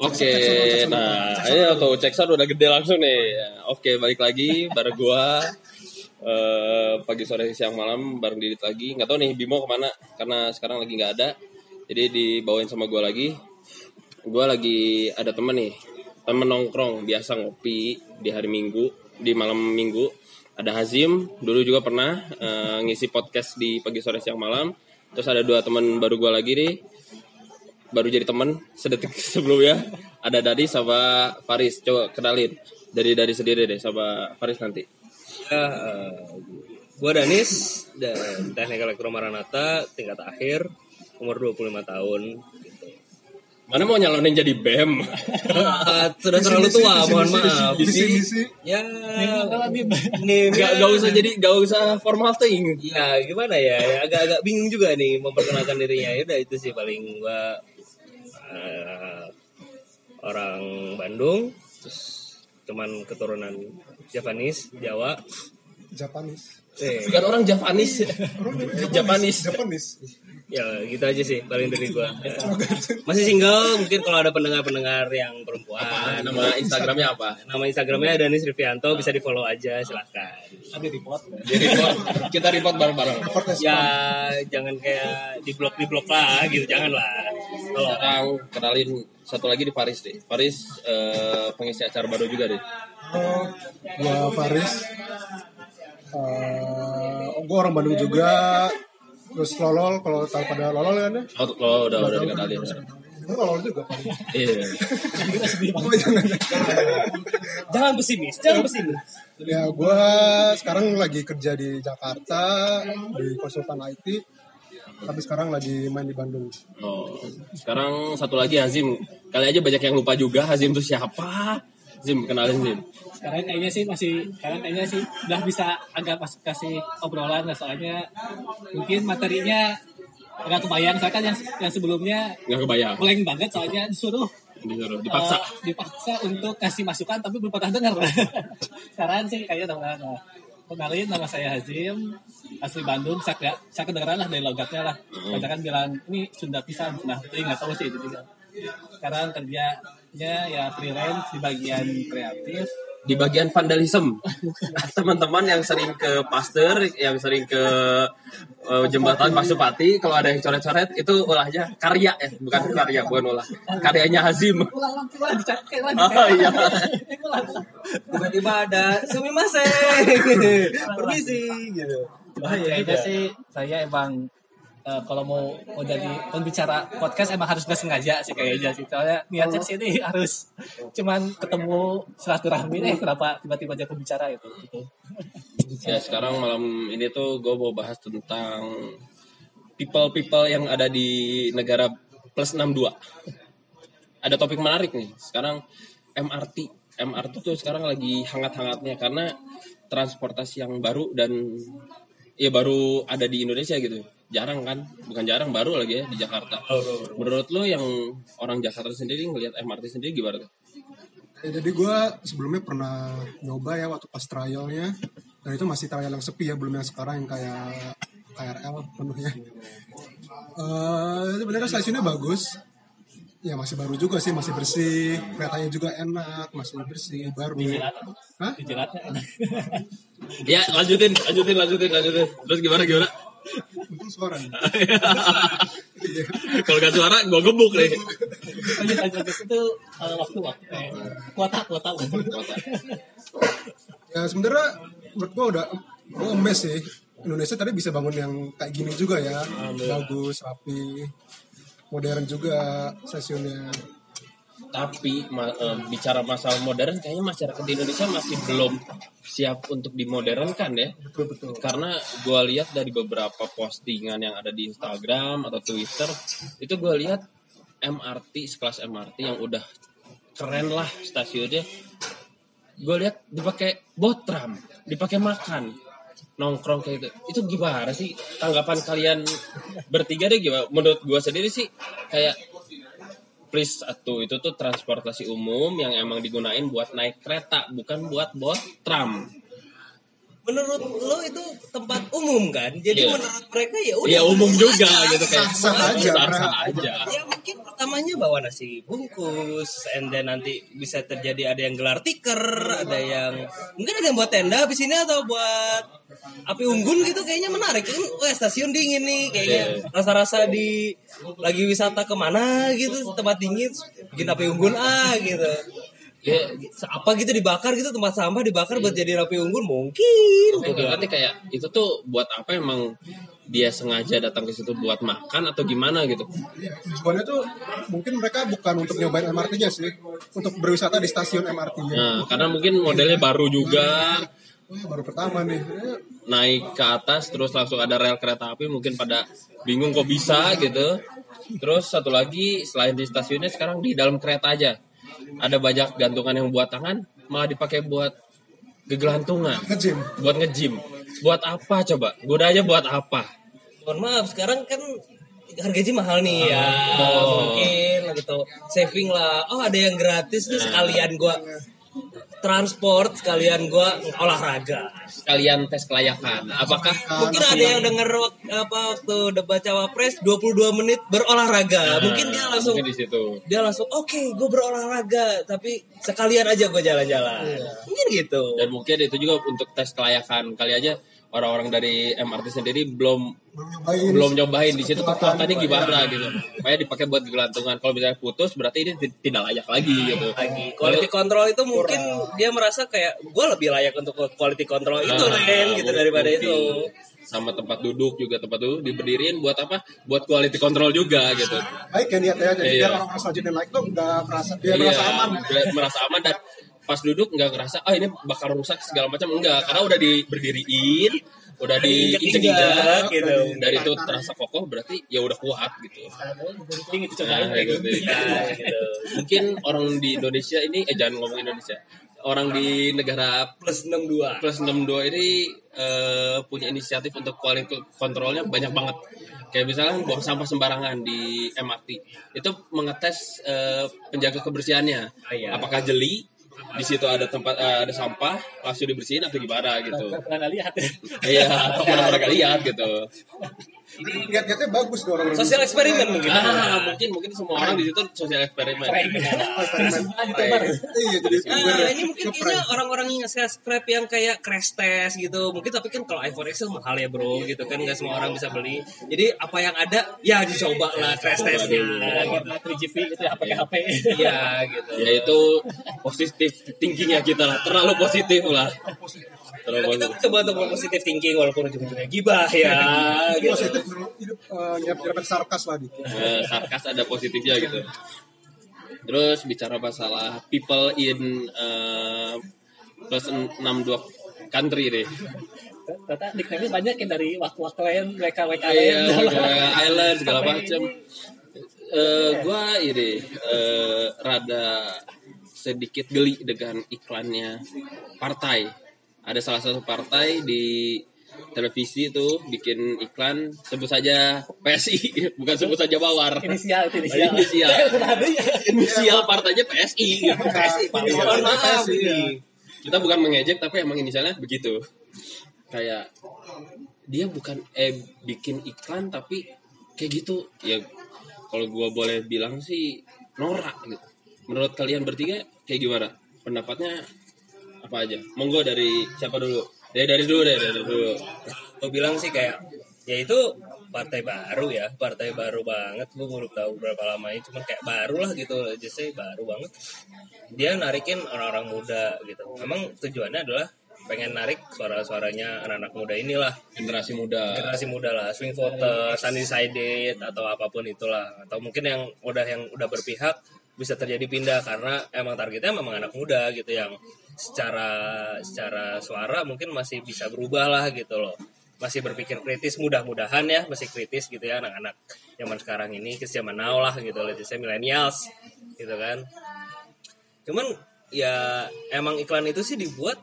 Oke, nah ini auto cek sound udah gede langsung nih. Oke, balik lagi bareng gua eh, pagi sore siang malam bareng Didit lagi. Nggak tahu nih Bimo ke mana karena sekarang lagi nggak ada. Jadi dibawain sama gua lagi. Gua lagi ada temen nih, temen nongkrong biasa ngopi di hari Minggu, di malam Minggu. Ada Hazim, dulu juga pernah eh, ngisi podcast di pagi sore siang malam. Terus ada dua teman baru gua lagi nih baru jadi teman sedetik sebelumnya ada Dadi sama Faris coba kenalin dari dari sendiri deh sama Faris nanti Ya, eh, gua Danis dan Teknik Elektro Maranata tingkat akhir umur 25 tahun gitu. mana mau nyalonin jadi BEM Ah, sudah terlalu tua, mohon maaf. Misi, misi. Ya, ini nggak nggak usah jadi nggak usah formal thing Ya, gimana ya? ya agak-agak bingung juga nih memperkenalkan dirinya. Ya udah itu sih paling gua eh, orang Bandung, terus cuman keturunan Javanese, Jawa. Japanese. Eh, bukan orang Javanis Japanese Japanese. Ya gitu aja sih paling dari gua. Masih single, mungkin kalau ada pendengar-pendengar yang perempuan. nama Instagramnya apa Nama Instagramnya Danis Rivianto, bisa di follow aja silahkan. ada di pot. jadi report kita report bareng-bareng Ya jangan kayak di blok di blok lah gitu, jangan lah. Kalau sekarang kenalin satu lagi di Faris deh Faris eh, pengisi acara baru juga deh Oh, gua Faris. Eh, gua orang Bandung juga. Terus lolol, kalau tahu pada lolol kan ya? oh, lo udah udah dikenalin Gua lolol juga. Iya jangan. jangan pesimis, jangan pesimis. Ya, gua sekarang lagi kerja di Jakarta di konsultan IT. Tapi sekarang lagi main di Bandung. Oh, sekarang satu lagi Hazim. Kali aja banyak yang lupa juga Hazim itu siapa. Zim, kenalin Zim. Sekarang kayaknya sih masih sekarang kayaknya sih udah bisa agak pas kasih obrolan lah soalnya mungkin materinya agak kebayang saya kan yang yang sebelumnya Nggak kebayang. blank banget soalnya disuruh Disuruh, dipaksa. eh, dipaksa untuk kasih masukan tapi belum pernah dengar. sekarang sih kayaknya udah pernah. Nah, Kenalin nama saya Hazim asli Bandung saya, saya kedengeran lah dari logatnya lah banyak kan bilang ini Sunda pisan nah tapi nggak tahu sih itu juga sekarang kerjanya ya freelance di bagian kreatif Di bagian vandalisme. Teman-teman yang sering ke pasteur, yang sering ke eh, jembatan Pasupati, kalau ada yang coret-coret, itu ulahnya karya ya, bukan karya, bukan ulah. Karyanya Hazim. Oh iya. Tiba-tiba ada sumimasen, permisi gitu. kayaknya sih saya emang eh, kalau mau mau jadi pembicara podcast emang harus gak sengaja sih kayaknya sih soalnya niatnya sih ini harus cuman ketemu silaturahmi eh kenapa tiba-tiba jadi pembicara itu gitu. Ya sekarang malam ini tuh gue mau bahas tentang people-people yang ada di negara plus 62. Ada topik menarik nih. Sekarang MRT. MRT tuh sekarang lagi hangat-hangatnya karena transportasi yang baru dan ya baru ada di Indonesia gitu. Jarang kan? Bukan jarang, baru lagi ya di Jakarta. Menurut lo yang orang Jakarta sendiri ngelihat MRT sendiri gimana? tuh? Ya, jadi gua sebelumnya pernah nyoba ya waktu pas trialnya. Dan itu masih trial yang sepi ya, belum yang sekarang yang kayak KRL penuhnya. Eh sebenarnya stasiunnya bagus. Ya masih baru juga sih, masih bersih. Keretanya juga enak, masih bersih, baru. Hah? Ya lanjutin, lanjutin, lanjutin, lanjutin. Terus gimana gimana? Untung suara. Kalau gak suara, gue gebuk nih. lanjut lanjut itu eh, waktu waktu eh, kuota kuota Ya sebenarnya menurut gua udah gua emes sih. Indonesia tadi bisa bangun yang kayak gini juga ya. Bagus, rapi. Modern juga stasiunnya. Tapi ma- eh, bicara masalah modern, kayaknya masyarakat di Indonesia masih belum siap untuk dimodernkan ya. Betul betul. Karena gue lihat dari beberapa postingan yang ada di Instagram atau Twitter, itu gue lihat MRT sekelas MRT yang udah keren lah stasiunnya. Gue lihat dipakai botram, dipakai makan, nongkrong kayak gitu. Itu gimana sih tanggapan kalian bertiga deh gimana? Menurut gue sendiri sih kayak please atuh itu tuh transportasi umum yang emang digunain buat naik kereta bukan buat bot tram menurut lo itu tempat umum kan? Jadi Iya. menurut mereka ya udah Iya umum juga gitu kayak Sah-sah aja, sah-sah aja. ya mungkin pertamanya bawa nasi bungkus and then nanti bisa terjadi ada yang gelar tikar ada yang mungkin ada yang buat tenda habis ini atau buat api unggun gitu kayaknya menarik. Kan wah stasiun dingin nih kayaknya rasa-rasa di lagi wisata ke mana gitu tempat dingin bikin api unggun ah gitu ya apa gitu dibakar gitu tempat sampah dibakar buat jadi api unggun mungkin. Tapi nggak ngerti kayak itu tuh buat apa emang dia sengaja datang ke situ buat makan atau gimana gitu. tujuannya tuh mungkin mereka bukan untuk nyobain MRT-nya sih untuk berwisata di stasiun MRT-nya Nah, karena mungkin modelnya baru juga. Wah, baru pertama nih. Naik ke atas terus langsung ada rel kereta api mungkin pada bingung kok bisa gitu. Terus satu lagi selain di stasiunnya sekarang di dalam kereta aja ada banyak gantungan yang buat tangan malah dipakai buat gegelantungan, nge-gym buat nge-gym. Buat apa coba? Gunanya buat apa? mohon maaf sekarang kan harga gaji mahal nih ya Oh. mungkin gitu saving lah oh ada yang gratis nih sekalian gua transport sekalian gua olahraga. Kalian tes kelayakan. Apakah mungkin ada yang denger wak- apa waktu debat cawapres 22 menit berolahraga. Mungkin dia langsung mungkin di situ? dia langsung oke gue berolahraga tapi sekalian aja gue jalan-jalan. Mungkin gitu. Dan mungkin itu juga untuk tes kelayakan. Kali aja orang-orang dari MRT sendiri belum belum nyobain belum nyobain di situ kekuatannya gimana gitu. Makanya dipakai buat gelantungan. Kalau misalnya putus berarti ini ti- tidak layak lagi gitu. lagi quality control itu mungkin dia merasa kayak gue lebih layak untuk quality control itu Nah, Ren gitu daripada mungkin. itu Sama tempat duduk juga tempat duduk diberdiriin buat apa? Buat quality control juga gitu. baik ya niatnya aja Iya. biar orang selanjutnya naik tuh udah merasa dia Iya, merasa aman merasa aman dan pas duduk nggak ngerasa ah ini bakal rusak segala macam. Enggak karena udah diberdiriin udah diinjek-injek gitu. dari itu terasa kokoh berarti ya udah kuat gitu. Penting itu cobain Nah, gitu. Nah, gitu. mungkin orang di Indonesia ini eh jangan ngomong Indonesia. Orang di negara plus 62 plus 62 ini eh, punya inisiatif untuk quality controlnya banyak banget. Kayak misalnya buang sampah sembarangan di MRT itu mengetes eh, penjaga kebersihannya. Ah, iya. apakah jeli di situ ada tempat eh, ada sampah langsung dibersihin atau gimana gitu pernah lihat ya. iya pernah lihat gitu niat-niatnya bagus tuh orang sosial eksperimen mungkin. Ah mungkin mungkin semua orang di situ sosial eksperimen. Iya jadi Nah, ini mungkin kayaknya orang-orang yang subscribe yang kayak crash test gitu. Mungkin tapi kan kalau iPhone X itu mahal ya bro, gitu kan. nggak semua orang bisa beli. Jadi apa yang ada ya dicoba lah crash testnya. Buat 3GP itu ya pakai HP. Iya gitu. ya itu positif thinkingnya kita lah. Terlalu positif lah terlalu Kita coba untuk positif thinking walaupun ujung-ujungnya gibah ya. Gitu. positif hidup eh, nyiap-nyiapin sarkas lagi Eh, sarkas ada positifnya gitu. Terus bicara masalah people in eh, plus 62 country deh. Ternyata nickname banyak yang dari waktu-waktu lain, WK WK Iya, lain. kayak island segala macam. Eh, gua ini eh, rada sedikit geli dengan iklannya partai. Ada salah satu partai di televisi itu bikin iklan sebut saja PSI bukan sebut saja Bawar. Inisial inisial. Inisial. Inisial partainya PSI gitu. PSI, mohon maaf ini. Kita bukan mengejek tapi emang inisialnya begitu. Kayak dia bukan eh bikin iklan tapi kayak gitu. Ya kalau gua boleh bilang sih norak gitu. Menurut kalian bertiga kayak gimana? Pendapatnya apa aja? Monggo dari siapa dulu? Ya dari dulu deh, dari dulu. Gue bilang sih kayak ya itu partai baru ya, partai baru banget. Gue baru tahu berapa lama ini, cuman kayak baru lah gitu, say baru banget. Dia narikin orang-orang muda gitu. Memang tujuannya adalah pengen narik suara-suaranya anak-anak muda inilah Generasi muda. generasi muda lah swing voters undecided atau apa pun itulah atau mungkin yang udah yang udah berpihak bisa terjadi pindah karena emang targetnya memang anak muda gitu yang secara secara suara mungkin masih bisa berubah lah gitu loh masih berpikir kritis mudah-mudahan ya masih kritis gitu ya anak-anak zaman sekarang ini ke zaman now lah gitu loh saya millennials gitu kan cuman ya emang iklan itu sih dibuat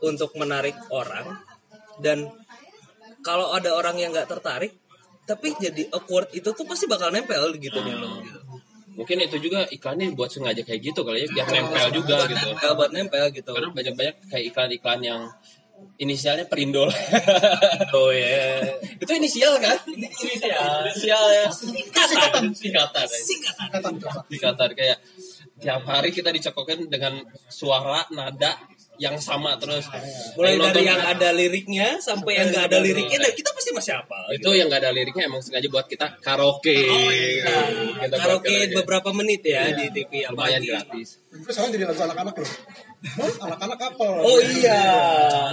untuk menarik orang dan kalau ada orang yang nggak tertarik tapi jadi awkward itu tuh pasti bakal nempel gitu nih lo gitu. Mungkin itu juga iklannya buat sengaja kayak gitu kali ya biar nempel juga buat gitu. nempel buat nempel gitu. Karena banyak-banyak kayak iklan-iklan yang inisialnya Perindo. Oh ya. itu inisial kan? Inisial. Inisial ya. Singkatan. Singkatan. Singkatan. Coba. singkatan. Kayak tiap hari kita dicekokin dengan suara nada yang sama terus. Mulai Yang dari nonton- yang ada liriknya sampai yang nggak ada liriknya dan kita pasti masih apa? itu yang gak ada liriknya emang sengaja buat kita karaoke. Kita buat Nah, Karaoke beberapa menit ya di TV lumayan gratis. Itu sekarang jadi lagu anak-anak loh. Anak-anak apa? Oh iya,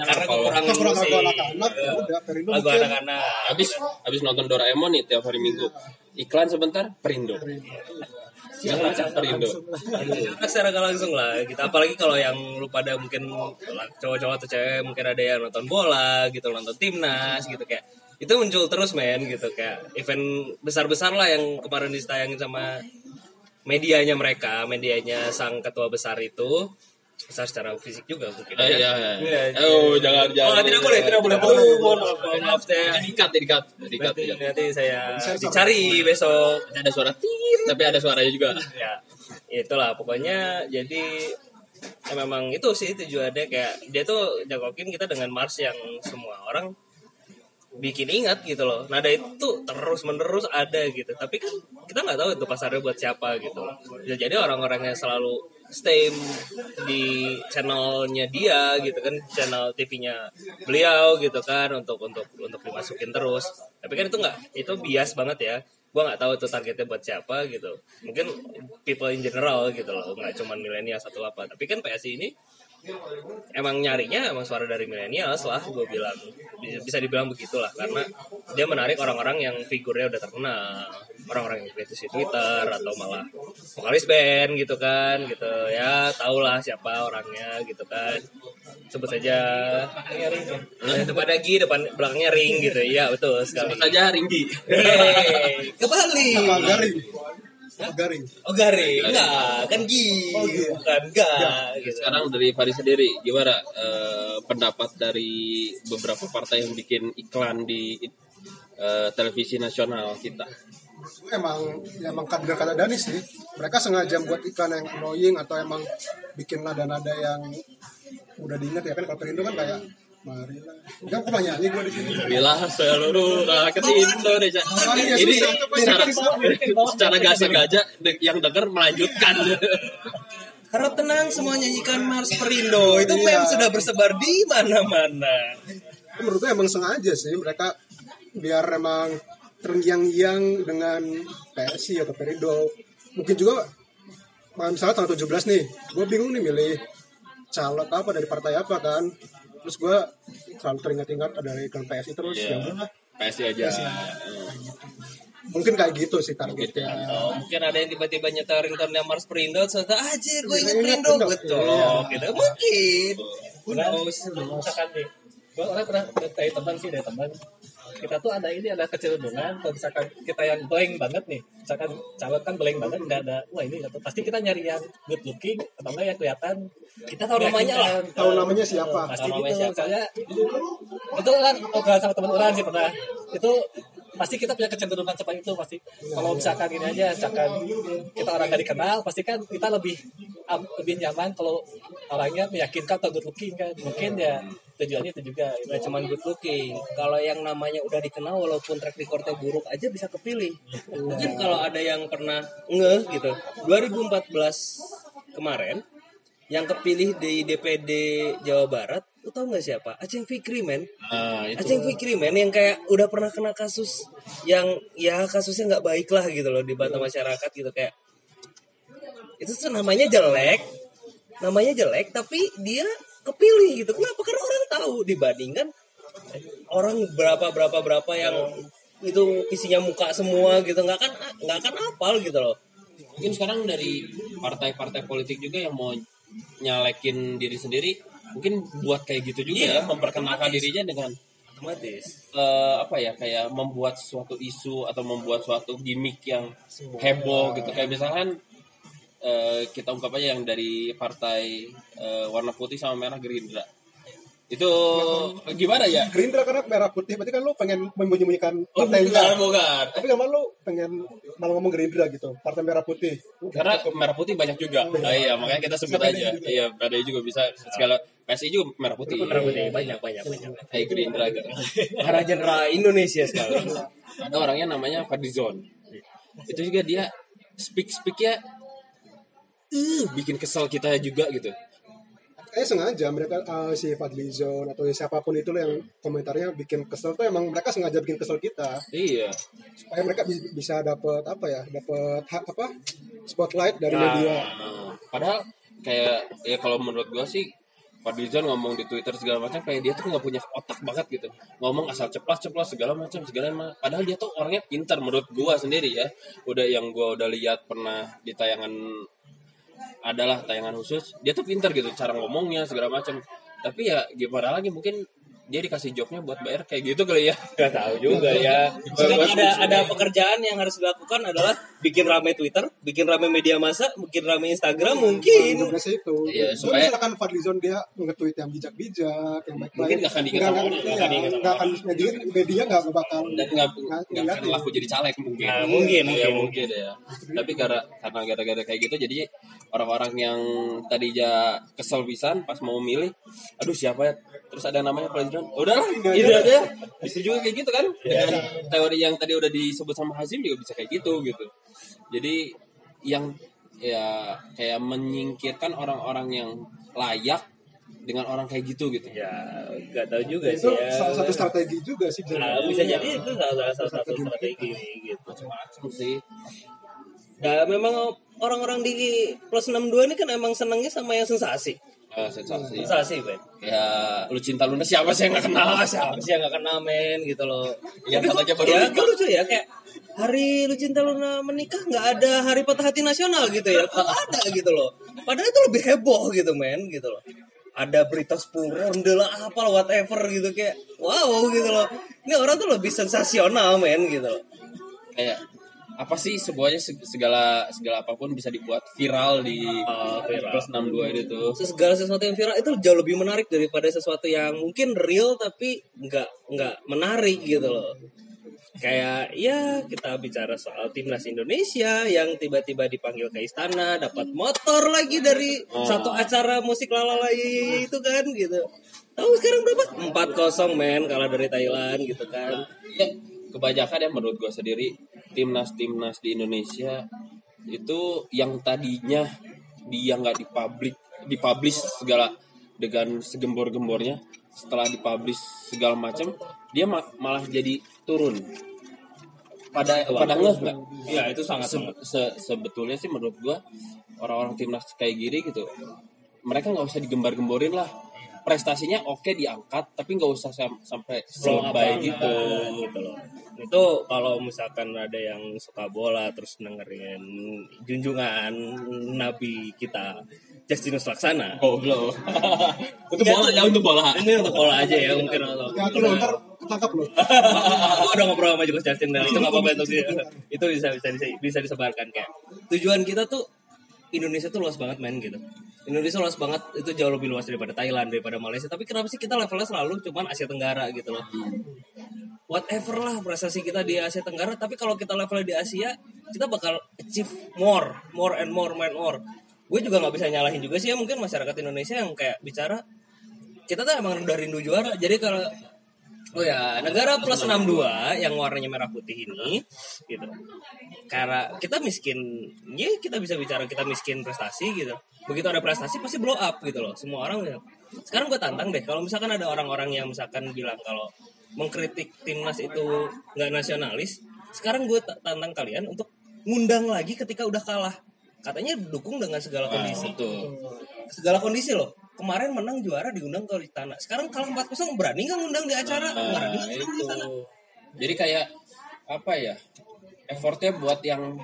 karena Kalau- kurang kurang lagu anak-anak, ya udah Perindo Lagu anak-anak. habis habis nonton Doraemon nih tiap hari Minggu. Iklan sebentar Perindo Jangan macam Perindo Anak secara nggak langsung lah. Kita apalagi kalau yang lu pada mungkin cowok-cowok atau cewek mungkin ada yang nonton bola gitu nonton timnas gitu kayak itu muncul terus men gitu. Kayak event besar-besar lah yang kemarin ditayangin sama medianya mereka medianya sang ketua besar itu besar secara fisik juga mungkin Eh, ya. iya, Iya, iya. Oh, jangan, jangan. Oh, tidak boleh, tidak boleh. Oh, mohon maaf, maaf saya. Dikat, dikat, dikat. Berarti dikat. nanti saya dicari besok Ada suara tir, tapi ada suaranya juga. ya itulah pokoknya jadi ya memang itu sih tujuannya kayak dia tuh jagokin kita dengan Mars yang semua orang bikin ingat gitu loh nada itu terus menerus ada gitu tapi kan kita nggak tahu itu pasarnya buat siapa gitu jadi orang-orang yang selalu stay di channelnya dia gitu kan channel TV-nya beliau gitu kan untuk untuk untuk dimasukin terus. Tapi kan itu nggak itu bias banget ya. Gua nggak tahu itu targetnya buat siapa gitu. Mungkin people in general gitu loh nggak cuman milenial satu apa. Tapi kan PSI ini emang nyarinya emang suara dari milenial lah gue bilang. Bisa, dibilang begitulah karena dia menarik orang-orang yang figurnya udah terkenal. Orang-orang yang kritis di Twitter atau malah vokalis band gitu kan gitu. Ya tau lah siapa orangnya gitu kan. Sebut saja Nah, depan lagi depan belakangnya ring gitu. Ya betul sekali. Sebut saja Ringgi. Yeay, Apa garing? Oh garing. Enggak kan gi. Bukan enggak gitu. Sekarang dari Faris sendiri, gimana eh, pendapat dari beberapa partai yang bikin iklan di eh, televisi nasional kita? emang ya emang kader kata Dani sih. Mereka sengaja buat iklan yang annoying atau emang bikin nada-nada yang udah diingat ya kan? Kalau Perindo kan kayak marilah kan kok nyanyi gue di sini. Bila seluruh rakyat Indonesia. iya, ini susah secara, secara gak sengaja yang denger melanjutkan. Harap tenang semua nyanyikan Mars Perindo. Itu Iya. meme sudah bersebar di mana-mana. menurut gue emang sengaja sih mereka biar emang terngiang-ngiang dengan PSI atau Perindo. Mungkin juga misalnya tanggal 17 nih gue bingung nih milih caleg apa dari partai apa kan terus gue selalu teringat-ingat ada iklan PSI terus Iya. ya udahlah PSI aja. mungkin kayak gitu sih targetnya Oh, mungkin ada yang tiba-tiba nyetel ringtone Mars Perindo, terus anjir gue inget Ingat Perindo, betul. Iya. Gitu. Mungkin. Misalkan nih, gue orang pernah dari teman sih dari teman kita tuh ada ini ada kecenderungan kalau misalkan kita yang blank banget nih misalkan calon kan blank banget nggak ada wah ini tahu. pasti kita nyari yang good looking atau enggak yang kelihatan Kita tahu namanya lah. meyakinkan. Tahu namanya siapa? pasti Tahu namanya siapa. misalnya itu kan obrolan sama teman orang sih pernah itu pasti kita punya kecenderungan seperti itu pasti kalau misalkan ini aja misalkan kita orang gak dikenal pasti kan kita lebih lebih nyaman kalau orangnya meyakinkan atau good looking kan mungkin ya tujuannya itu juga Gak cuma good looking. Kalau yang namanya udah dikenal walaupun track recordnya buruk aja bisa kepilih. Mungkin kalau ada yang pernah ngeh gitu. 2014 kemarin yang kepilih di DPD Jawa Barat, lu tau gak siapa? Aceh Fikri men. Itu. Aceh Fikri men yang kayak udah pernah kena kasus yang ya kasusnya nggak baik lah gitu loh di mata masyarakat gitu kayak itu tuh namanya jelek namanya jelek tapi dia kepilih gitu. Kenapa? Karena orang tahu dibandingkan orang berapa berapa berapa yang itu isinya muka semua gitu. Nggak akan nggak akan apal gitu loh. Mungkin sekarang dari partai-partai politik juga yang mau nyalekin diri sendiri, mungkin buat kayak gitu juga Iya, ya, memperkenalkan dirinya dengan otomatis. eh, apa ya kayak membuat suatu isu atau membuat suatu gimmick yang heboh gitu. Kayak misalkan eh, kita ungkap aja yang dari partai eh, warna putih sama merah Gerindra itu gimana ya Gerindra karena merah putih berarti kan lu pengen menyembunyikan oh, partai bukan, enggak bukan. tapi kan lu pengen malah ngomong Gerindra gitu partai merah putih karena merah putih banyak juga nah, iya makanya kita sebut aja iya ada juga bisa segala PSI juga merah putih. Merah putih banyak banyak banyak. Kayak Gerindra gitu. Para jenderal Indonesia sekarang. Ada orangnya namanya Fadlizon. Itu juga dia speak speaknya uh, bikin kesel kita juga gitu. Kayak sengaja mereka eh, si Fadlizon atau siapa pun itu yang komentarnya bikin kesel tuh emang mereka sengaja bikin kesel kita Iya. supaya mereka bi- bisa dapat apa ya dapat hak apa spotlight dari Ah. media Nah, padahal kayak ya kalau menurut gua sih Fadlizon ngomong di Twitter segala macam kayak dia tuh nggak punya otak banget gitu ngomong asal ceplas ceplas segala macam segala macam padahal dia tuh orangnya pintar menurut gua sendiri ya udah yang gua udah lihat pernah di tayangan adalah tayangan khusus dia tuh pintar gitu cara ngomongnya segala macam tapi ya gimana lagi mungkin dia dikasih jobnya buat bayar kayak gitu kali ya. Gak tahu juga ya. Sedang ada ada pekerjaan yang harus dilakukan adalah bikin rame Twitter, bikin rame media masa, bikin rame Instagram mungkin. tugasnya itu. Iya, so, supaya- misalkan Fadlizon dia nge-tweet yang bijak-bijak yang baik-baik. Mungkin nggak akan diingat nggak akan- iya, nggak nggak media media nggak bakal dan nggak nggak nggak akan laku jadi caleg mungkin. Nah, mungkin, ya mungkin. mungkin ya. Tapi karena karena gara-gara kayak gitu jadi orang-orang yang tadinya kesel pisan pas mau milih aduh siapa ya? Terus ada namanya presiden udahlah itu aja. bisa juga kayak gitu kan? Dengan teori yang tadi udah disebut sama Hazim juga bisa kayak gitu gitu. Jadi yang ya kayak menyingkirkan orang-orang yang layak dengan orang kayak gitu gitu. Ya, gak tahu juga itu sih ya. salah satu strategi juga sih bisa Nah, bisa jadi itu salah, salah satu strategi gitu. macam sih. Nah, memang orang-orang di plus 62 ini kan emang senangnya sama yang sensasi. Eh, sensasi Sensasi, Ben. ya lu cinta Luna siapa sih yang gak kenal siapa sih yang gak kenal men gitu loh. Yang Tapi katanya baru ya, lucu ya kayak hari Lucinta Luna menikah nggak ada hari patah hati nasional gitu ya. Kok ada gitu loh. Padahal itu lebih heboh gitu men gitu loh. Ada berita 10 ronde lah apa lah, whatever gitu kayak wow gitu loh. Ini orang tuh lebih sensasional men gitu loh. kayak apa sih semuanya seg- segala segala apa pun bisa dibuat viral di Oh, viral. plus 62 ini tuh. Segala sesuatu yang viral itu jauh lebih menarik daripada sesuatu yang mungkin real tapi nggak nggak menarik gitu loh. Kayak ya kita bicara soal timnas Indonesia yang tiba-tiba dipanggil ke istana dapat motor lagi dari satu acara musik lalalai itu kan gitu. Tahu sekarang berapa? 4-0 men kalah dari Thailand gitu kan. Ya kebanyakan ya menurut gue sendiri timnas timnas di Indonesia itu yang tadinya dia nggak dipublish dipublish segala dengan segembor-gembornya setelah dipublish segala macam dia ma- malah jadi turun. Pada pada ngeh nggak? ya itu sangat Se- se- sebetulnya sih menurut gua orang-orang timnas kayak gini gitu mereka nggak usah digembar-gemborin lah prestasinya oke diangkat tapi nggak usah sam- sampai selebay gitu gitu loh. Itu kalau misalkan ada yang suka bola terus dengerin junjungan Nabi kita Justinus Laksana. goblok untuk bola ya untuk bola Ini untuk bola aja ya mungkin atau ya tuh ntar ketangkap loh Aku udah ngobrol sama juga Justin dan itu nggak apa-apa untuk dia. Itu bisa bisa bisa, bisa disebarkan kayak tujuan kita tuh Indonesia tuh luas banget men gitu. Indonesia luas banget itu jauh lebih luas daripada Thailand daripada Malaysia. Tapi kenapa sih kita levelnya selalu cuman Asia Tenggara gitu loh? Whatever lah prestasi kita di Asia Tenggara. Tapi kalau kita levelnya di Asia, kita bakal achieve more, more and more, and more. Gue juga nggak bisa nyalahin juga sih ya mungkin masyarakat Indonesia yang kayak bicara kita tuh emang udah rindu juara. Jadi kalau Oh ya, negara plus 62 yang warnanya merah putih ini gitu. Karena kita miskin, ya kita bisa bicara kita miskin prestasi gitu. Begitu ada prestasi pasti blow up gitu loh. Semua orang ya. Sekarang gue tantang deh kalau misalkan ada orang-orang yang misalkan bilang kalau mengkritik timnas itu nggak nasionalis, sekarang gue ta- tantang kalian untuk ngundang lagi ketika udah kalah. Katanya dukung dengan segala kondisi betul segala kondisi loh. Kemarin menang juara diundang ke istana. Sekarang kalah 4-0 berani nggak ngundang di acara? Nah, berani nggak itu ngundang di istana? jadi kayak apa ya effortnya buat yang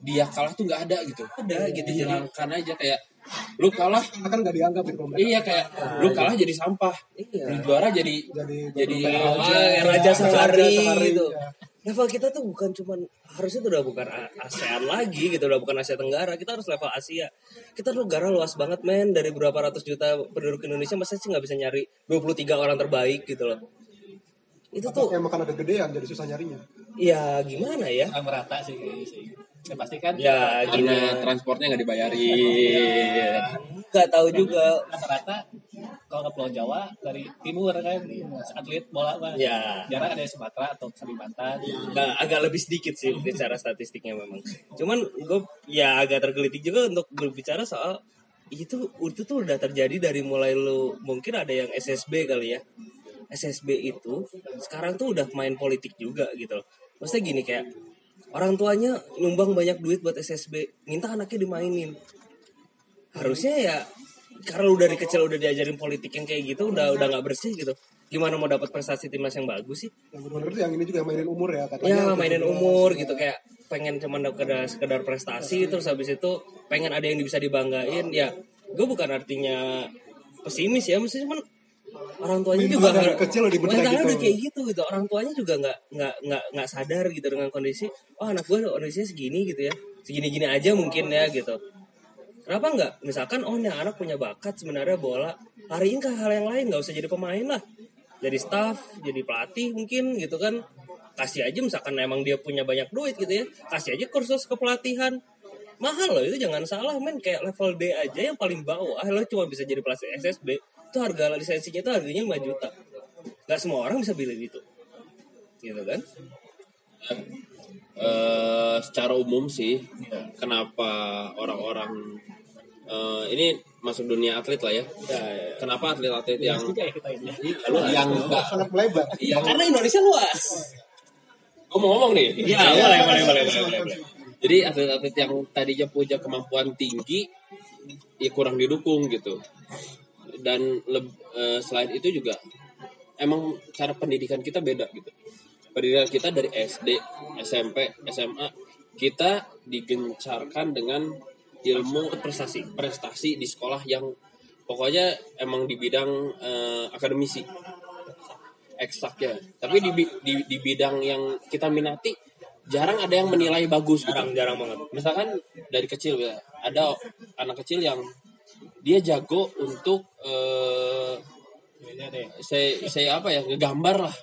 dia kalah tuh nggak ada gitu Ada gitu jadi aja kayak lu kalah karena kan nggak dianggap itu mereka iya kayak lu kalah jadi sampah iya. lu juara jadi jadi jadi Ah, kayak raja sehari sehari, gitu. iya. Level kita tuh bukan cuman harusnya tuh udah bukan A- ASEAN lagi gitu, udah bukan Asia Tenggara. Kita harus level Asia. Kita tuh negara luas banget men dari berapa ratus juta penduduk Indonesia masa sih nggak bisa nyari 23 orang terbaik gitu loh. Itu atau tuh emang karena ada gedean jadi susah nyarinya ya gimana ya? Merata sih. Ya, pasti kan Ya karena transportnya nggak dibayarin nggak tahu juga rata-rata kalau ke Pulau Jawa dari timur kan atlet bola mah Ya. jarang ada Sumatera atau Kalimantan Nggak, agak lebih sedikit sih bicara statistiknya memang. Cuman gue ya agak tergelitik juga untuk berbicara soal itu itu tuh udah terjadi dari mulai lu mungkin ada yang SSB kali ya. SSB itu sekarang tuh udah main politik juga gitu loh. Maksudnya gini kayak orang tuanya nyumbang banyak duit buat SSB, minta anaknya dimainin. Harusnya ya karena lu dari kecil udah diajarin politik yang kayak gitu udah udah nggak bersih gitu. Gimana mau dapat prestasi timnas yang bagus sih? yang benar yang ini juga mainin umur ya katanya ya mainin umur gitu kayak pengen cuman sekedar sekedar prestasi terus habis itu pengen ada yang bisa dibanggain ya gue bukan artinya pesimis ya mesti cuman orang tuanya juga har- kecil udah udah gitu. kayak gitu gitu. Orang tuanya juga nggak nggak nggak nggak sadar gitu dengan kondisi oh anak gue kondisinya segini gitu ya. Segini gini aja mungkin ya gitu. Kenapa nggak? Misalkan oh nih anak punya bakat sebenarnya bola. Lariin ke hal yang lain nggak usah jadi pemain lah. Jadi staff jadi pelatih mungkin gitu kan. Kasih aja misalkan emang dia punya banyak duit gitu ya kasih aja kursus kepelatihan. Mahal loh itu jangan salah men. Kayak level D aja yang paling bawah lo cuma bisa jadi pelatih SSB itu harga lisensinya itu harganya 5 juta. Nggak semua orang bisa beli itu. Gitu kan? Eh, secara umum sih kenapa orang-orang eh, ini masuk dunia atlet lah ya. Kenapa atlet-atlet yang ya kita ini. Yang enggak sangat yang karena Indonesia luas. Gue mau ngomong nih. ya boleh boleh boleh boleh boleh, boleh. Jadi atlet-atlet yang tadinya punya kemampuan tinggi ya kurang didukung gitu. Dan leb- eh, selain itu juga emang cara pendidikan kita beda gitu. Pendidikan kita dari SD, SMP, SMA kita digencarkan dengan ilmu prestasi prestasi di sekolah yang pokoknya emang di bidang eh, akademisi eksak ya. Tapi di, di di bidang yang kita minati jarang ada yang menilai bagus gitu jarang jarang banget misalkan dari kecil ya ada anak kecil yang dia jago untuk eh deh saya saya apa ya ngegambar lah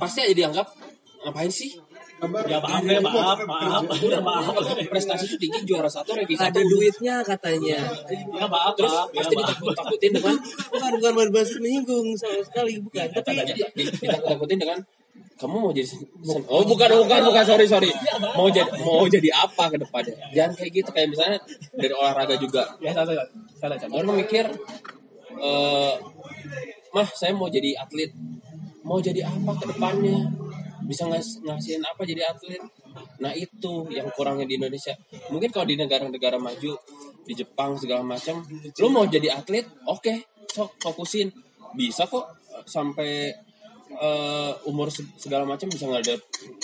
pasti aja dianggap ngapain sih gambar ya maaf ya maaf maaf ya maaf prestasi itu tinggi juara satu revisi ada satu duitnya katanya ya maaf terus maaf, ya pasti maaf. ditakut-takutin dengan bukan bukan berbasis menyinggung sama sekali bukan tapi di- di- ditakut-takutin dengan kamu mau jadi oh bukan bukan bukan. Sorry sorry. mau jadi mau jadi apa ke depannya? Jangan kayak gitu kayak misalnya dari olahraga juga. Ya salah salah salah. Orang mikir eh mah saya mau jadi atlet. Mau jadi apa ke depannya? Bisa ngas ngasihin apa jadi atlet? Nah itu yang kurangnya di Indonesia. Mungkin kalau di negara-negara maju di Jepang segala macam lu mau jadi atlet? Oke sok fokusin. Bisa kok sampai eh, umur se- segala macam bisa ngada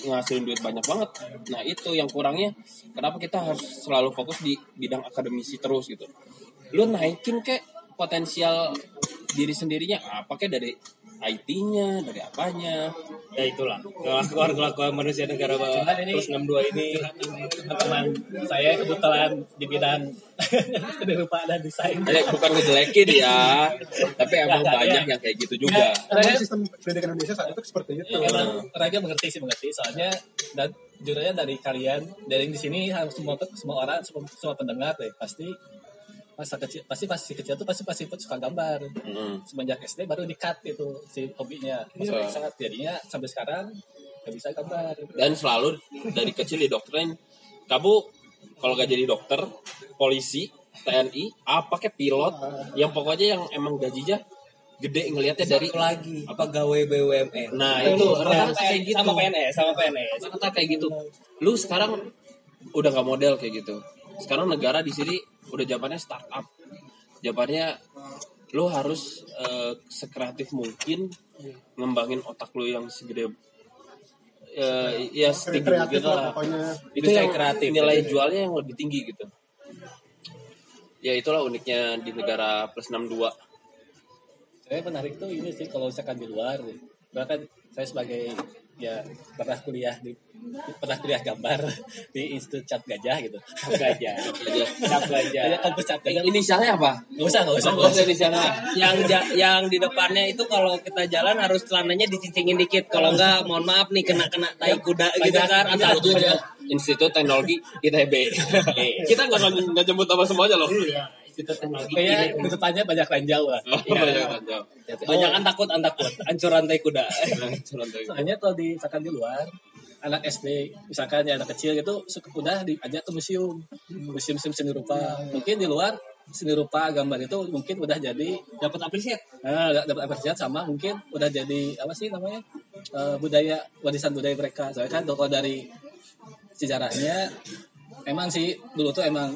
ngasilin duit banyak banget. Nah itu yang kurangnya kenapa kita harus selalu fokus di bidang akademisi terus gitu? Lu naikin kek potensial diri sendirinya apa kek dari IT-nya dari apanya. Ya itulah. Kelakuan kelakuan manusia negara bawah Cuman ini- plus 62 ini. teman saya kebetulan di bidang kehidupan dan desain. Eh, bukan ngejelekin ya. Tapi emang banyak ya. yang kayak gitu juga. Emang sistem pendidikan Indonesia saat itu seperti itu. Emang Raga mengerti sih mengerti. Soalnya dan jujurnya dari kalian dari di sini harus semua semua orang semua, semua pendengar deh pasti masa kecil pasti masih kecil tuh pasti pasti suka gambar Mm. semenjak SD baru di cut itu si hobinya ini Masa- sangat jadinya sampai sekarang nggak bisa gambar dan selalu dari kecil didoktrin kamu kalau gak jadi dokter polisi TNI apa kayak pilot yang pokoknya yang emang gajinya gede ngelihatnya dari lagi pegawai BUMN Nah itu rata-rata sama, kayak gitu. sama PNS sama PNS Rata-rata kayak gitu. Lu sekarang udah gak model kayak gitu. Sekarang negara di sini udah zamannya startup. Zamannya lu harus eh, sekreatif mungkin ngembangin otak lu yang segede eh, ya setinggi kreatif mungkin lah pokoknya Itu yang kreatif. nilai jualnya yang lebih tinggi gitu. Ya itulah uniknya di negara plus 62. saya menarik tuh ini sih kalau misalkan di luar bahkan saya sebagai ya pernah kuliah di pernah kuliah gambar di Institut Cap Gajah gitu Cap Gajah Aja. cap Ada gajah kampus Cap Gajah Inisialnya apa? nggak usah nggak usah Nggak usah inisialnya. yang ja- yang di depannya itu kalau kita jalan harus celananya dicincingin dikit kalau enggak mohon maaf nih kena kena tai kuda gitu kan aja Institut Teknologi ITB. Kita nggak nggak jemput sama semuanya loh. Kita kayak depannya banyak ranjau lah. Oh, banyak ranjau. Banyak an takut an takut. Ancur rantai kuda. Soalnya kalau di misalkan di luar anak SD misalkan ya anak kecil gitu suka udah diajak ke museum museum museum seni rupa mungkin di luar seni rupa gambar itu mungkin udah jadi Dapat apresiat. Nah, dapat apresiasi sama mungkin udah jadi apa sih namanya eh, budaya warisan budaya mereka. Soalnya kan kalau dari sejarahnya emang sih dulu tuh emang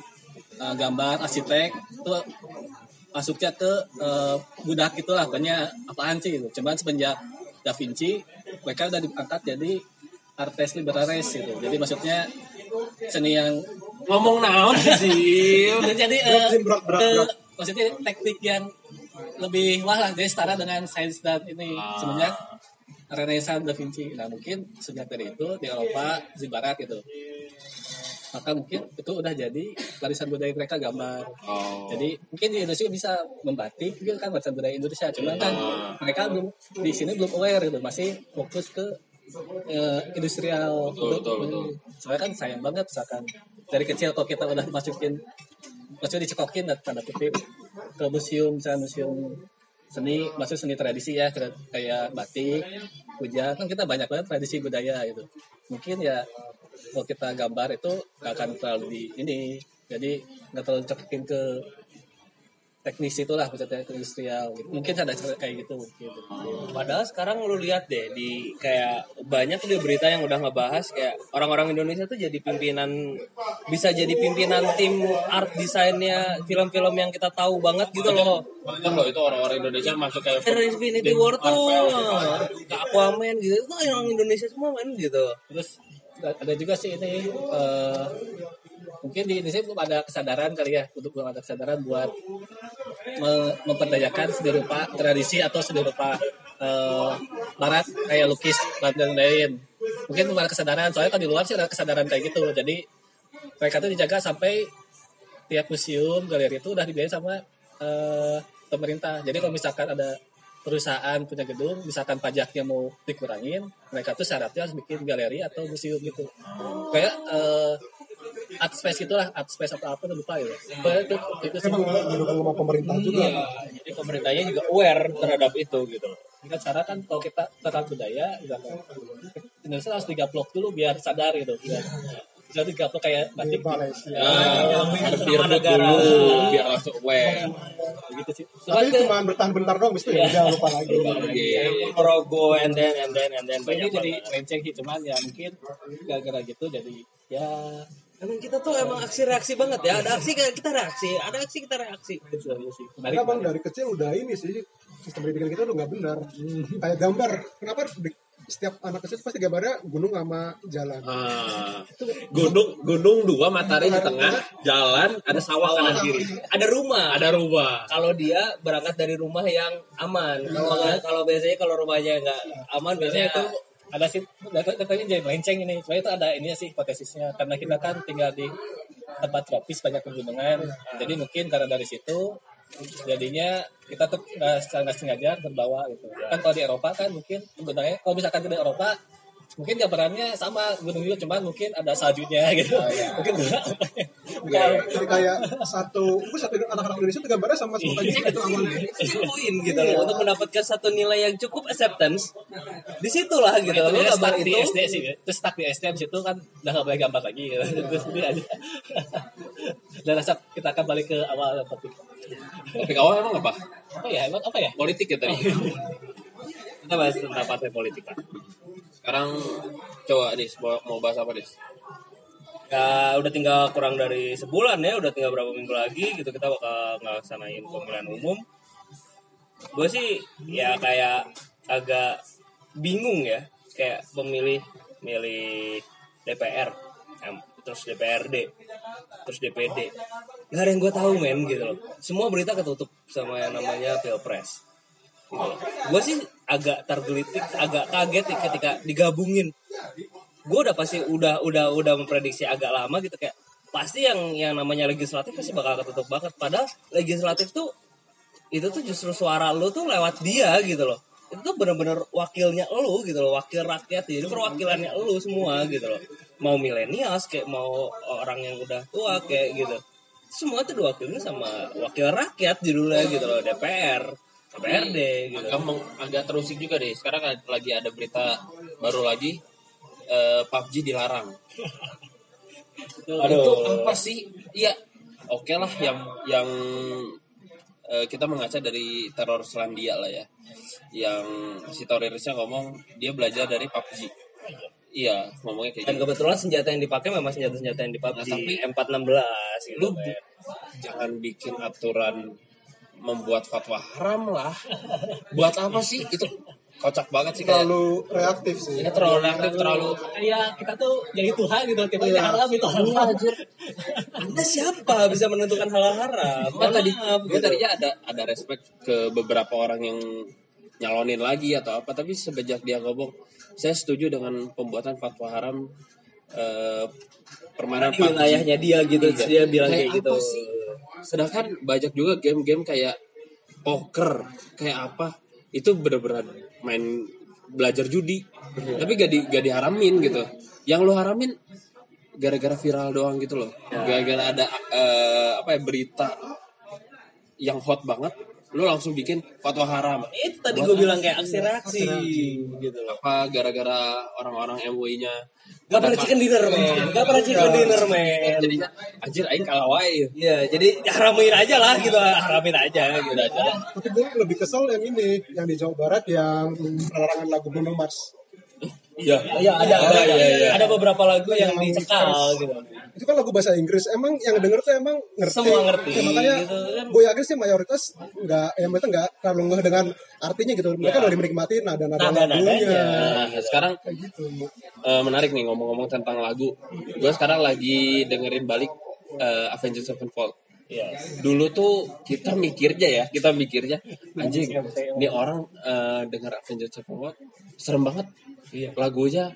eh, gambar arsitek tuh masuknya ke eh, budak itulah banyak apaan sih itu. Cuman semenjak Da Vinci mereka udah diangkat jadi artes liberales gitu. Jadi maksudnya seni yang Ngomong naon sih? jadi eh, Berat sih, berat, berat, eh, berat. maksudnya teknik yang lebih wah lah jadi setara dengan sains dan ini Ah. semenjak Renaissance Da Vinci nah mungkin sejak dari itu di Eropa di Barat gitu maka mungkin itu udah jadi warisan budaya mereka gambar Oh. jadi mungkin di Indonesia bisa membatik mungkin kan warisan budaya Indonesia cuman kan Ah. mereka belum di sini belum aware gitu masih fokus ke eh, industrial Betul, betul, betul. soalnya kan sayang banget misalkan dari kecil kalau kita udah masukin maksudnya dicekokin dan tanda kutip ke museum misalnya museum seni maksud seni tradisi ya kayak- batik puja kan kita banyak banget tradisi budaya gitu mungkin ya kalau kita gambar itu nggak akan terlalu di ini jadi nggak terlalu cekokin ke teknis itulah ke industrial gitu. mungkin ada kayak gitu mungkin Padahal sekarang lu lihat deh di kayak banyak tuh di berita yang udah ngebahas kayak orang-orang Indonesia tuh jadi pimpinan bisa jadi pimpinan tim art desainnya film-film yang kita tahu banget gitu loh. Banyak loh itu orang-orang Indonesia masuk kayak Infinity War tuh ke Aquaman gitu itu orang Indonesia semua main gitu. Terus ada juga sih ini eh, mungkin di Indonesia belum ada kesadaran kali ya untuk belum ada kesadaran buat me- memperdayakan seni rupa tradisi atau seni rupa eh, barat kayak lukis dan lain-lain. Mungkin belum ada kesadaran soalnya kan di luar sih ada kesadaran kayak gitu. Jadi mereka tuh dijaga sampai tiap museum galeri itu udah dibiayain sama eh, pemerintah. Jadi kalau misalkan ada perusahaan punya gedung, misalkan pajaknya mau dikurangin, mereka tuh syaratnya harus bikin galeri atau museum gitu. Kayak eh, art space gitulah, art space atau apa tuh lupa gitu. Pokoknya itu, itu sih. Sama pemerintah juga. Iya. Jadi pemerintahnya juga aware terhadap itu gitu. Kan cara kan kalau kita tetap budaya, misalkan, Indonesia harus digaplok dulu biar sadar gitu. Biar, biar digaplok kayak Di batik Malaysia. Ah, Harus biar sama negara. dulu biar langsung aware. Gitu sih. Tapi cuma bertahan bentar doang, itu ya udah lupa lagi. Rogo and then and then and then banyak jadi lenceng sih cuman ya mungkin gara-gara gitu jadi ya Emang kita tuh emang aksi reaksi banget ya. Ada aksi kita reaksi, ada aksi kita reaksi. Karena bang dari kecil udah ini sih sistem pendidikan kita udah nggak benar. Kayak gambar, kenapa setiap anak kecil pasti gambarnya gunung sama jalan. Ah, gunung gunung dua matahari di tengah jalan ada sawah kanan kiri. Ada rumah. ada rumah. Kalau dia berangkat dari rumah yang aman. Kalau nggak- kalau biasanya kalau rumahnya nggak aman biasanya biasanya itu ada sih katanya jadi melenceng ini. Cuma itu ada ini sih hipotesisnya. Karena kita kan tinggal di tempat tropis banyak pegunungan. Jadi mungkin karena dari situ jadinya kita tuh nggak secara nggak sengaja terbawa gitu. Kan kalau di Eropa kan mungkin sebenarnya kalau misalkan di Eropa mungkin gambarannya sama gunung juga cuman mungkin ada saljunya gitu. Mungkin bukan Jadi kayak satu, gue satu anak-anak Indonesia tuh gambarnya sama semua kayak gitu. Awalnya. Poin gitu. Loh untuk mendapatkan satu nilai yang cukup acceptance. Di situlah gitu. loh. Lu itu gambar di itu. SD sih terus stuck di SD habis itu kan udah gak boleh gambar lagi. Gitu. terus ini aja. Dan rasa kita akan balik ke awal topik topik awal emang apa? Apa ya emang apa ya? Politik ya tadi? Kita bahas tentang partai politik kan. sekarang coba Dis mau bahas apa Dis? Ya udah tinggal kurang dari sebulan ya, udah tinggal berapa minggu lagi gitu kita bakal ngelaksanain pemilihan umum. Gue sih ya kayak agak bingung ya, kayak pemilih milih DPR, terus DPRD, terus DPD. Gak ada yang gue tahu men gitu loh. Semua berita ketutup sama yang namanya pilpres. Gitu. Gue sih agak tergelitik, agak kaget ketika digabungin gue udah pasti udah udah udah memprediksi agak lama gitu kayak pasti yang yang namanya legislatif pasti bakal ketutup banget padahal legislatif tuh itu tuh justru suara lu tuh lewat dia gitu loh itu tuh bener-bener wakilnya lu gitu loh wakil rakyat jadi perwakilannya lu semua gitu loh mau milenials kayak mau orang yang udah tua kayak gitu. Semua tuh diwakilin sama wakil rakyat judulnya gitu loh DPR DPRD gitu. Agak, meng- agak terusik juga deh. Sekarang ad- lagi ada berita baru lagi eh, PUBG dilarang. Aduh. itu apa sih? Iya oke lah yang yang eh, kita mengaca dari teror Selandia lah ya. Yang si terorisnya ngomong dia belajar dari PUBG iya ngomongnya kayak dan gitu. kebetulan senjata yang dipakai memang senjata-senjata yang di PUBG Nah, tapi- M416 gitu lu jangan bikin aturan membuat fatwa haram lah. Buat apa sih? Itu kocak banget sih kayak terlalu reaktif sih. Ini terlalu reaktif terlalu ya kita tuh jadi Tuhan gitu tiap Iya. haram itu haram. Anda siapa bisa menentukan hal haram? Gue tadi gue gitu. tadinya ada ada respect ke beberapa orang yang nyalonin lagi atau apa tapi sejak dia ngomong saya setuju dengan pembuatan fatwa haram eh, permainan di wilayahnya dia gitu Iya. dia bilang Kayak kayak gitu. sih? sedangkan banyak juga game-game kayak poker kayak apa itu bener-bener main belajar judi. Tapi gak di gak diharamin gitu. Yang lu haramin gara-gara viral doang gitu loh. Gara-gara ada eh, apa ya berita yang hot banget lu langsung bikin fatwa haram. Itu tadi gue bilang kayak aksi reaksi gitu loh. Apa gara-gara orang-orang MUI-nya gak pernah chicken dinner men. Gak pernah chicken dinner men. Jadinya anjir aing kalah wae. Iya, jadi haramin aja lah gitu, haramin aja gitu aja. tapi gue lebih kesel yang ini yang di Jawa Barat yang larangan lagu Bruno Mars. Iya Iya, ada ada, Oh, iya, iya. ada beberapa lagu Yang dicekal gitu. Itu kan lagu bahasa Inggris emang yang denger tuh emang ngerti Semua ngerti, Ya, makanya gitu kan. gue yakin sih mayoritas nggak yang mereka nggak terlalu ngeh dengan artinya gitu mereka lebih menikmati nada-nada Nada-nadanya. lagunya Nah, sekarang kayak gitu eh, menarik nih ngomong-ngomong tentang lagu. Gue sekarang lagi dengerin balik eh, Avengers Sevenfold. Iya. Dulu tuh kita mikirnya ya, kita mikirnya anjing, ini orang eh, denger Avengers Sevenfold serem banget. Iya. Lagunya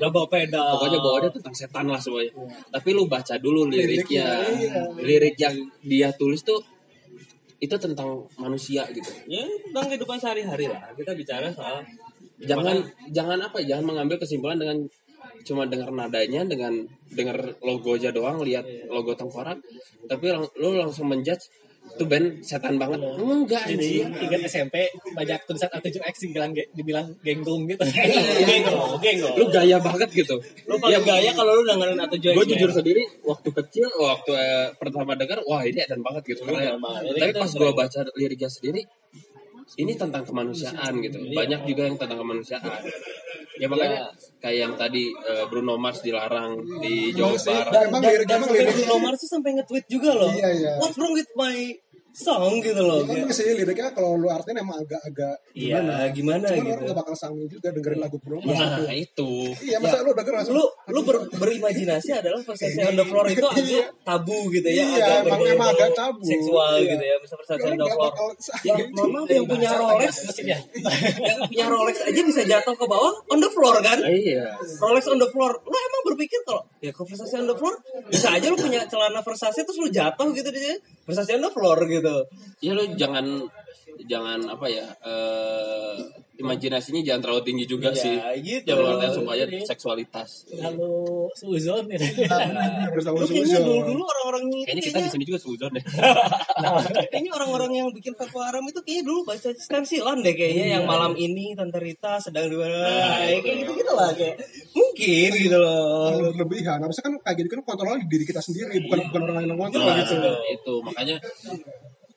Udah bawa pedal. Pokoknya bawaannya tentang setan lah semuanya. Tapi lu baca dulu liriknya. Liriknya, Lirik yang dia tulis tuh itu tentang manusia gitu. Ya, tentang kehidupan sehari-hari lah. Kita bicara soal jangan jangan apa ya, jangan mengambil kesimpulan dengan cuma dengar nadanya dengan dengar logo aja doang lihat logo tengkorak. Tapi lang- lu langsung menjudge itu band setan banget. Enggak jadi anjir ingat SMP banyak tulisan A7X dibilang dibilang genggung gitu. Genggo, genggo. lu gaya banget gitu. Lu paling gaya kalau lu dengerin atau join. gue jujur sendiri waktu kecil waktu eh, pertama dengar wah ini edan banget gitu. Ini tapi pas gue baca liriknya sendiri ini tentang kemanusiaan gitu. Banyak juga yang tentang kemanusiaan. Ya makanya kayak yang tadi eh, Bruno Mars dilarang di Jawa Barat. Dan Dan sampai lirik Bruno Mars tuh sampai nge-tweet juga loh. Iya, iya. What's wrong with my song gitu loh. emang sih liriknya kalau lu artiin emang agak-agak Iya, gimana gimana Cuman gitu. orang gak bakal sanggup juga dengerin lagu Bruno Mars nah gitu. itu. Iya, masa lu denger langsung lu lu ber- berimajinasi adalah persepsi on the floor itu agak tabu gitu ya Iya, agak emang- emang agak tabu. seksual Iya. gitu ya bisa persepsi on the floor. bakal yang maaf yang punya Rolex mesinnya yang punya Rolex aja bisa jatuh ke bawah on the floor kan? Iya. Rolex on the floor. Lu emang berpikir kalau ya kalau Versace on the floor bisa aja lu punya celana Versace terus lu jatuh gitu di Versace on the floor gitu. Ya lu jangan jangan apa ya eh imajinasinya jangan terlalu tinggi juga Ya, sih. gitu. jangan artinya semuanya seksualitas. lalu suzon kayaknya Suzo. dulu dulu orang-orang itu kayaknya kita di sini juga suzon deh. Kayaknya orang-orang yang bikin fatwa haram itu kayaknya dulu baca stensilan deh kayaknya yang malam ini Tante Rita sedang di mana. Kayak gitu gitu lah kayak mungkin gitu loh. Terlalu berlebihan. Harusnya kan kayak gitu kan kontrolnya di diri kita sendiri, bukan bukan orang lain yang ngontrol Nah, gitu. itu makanya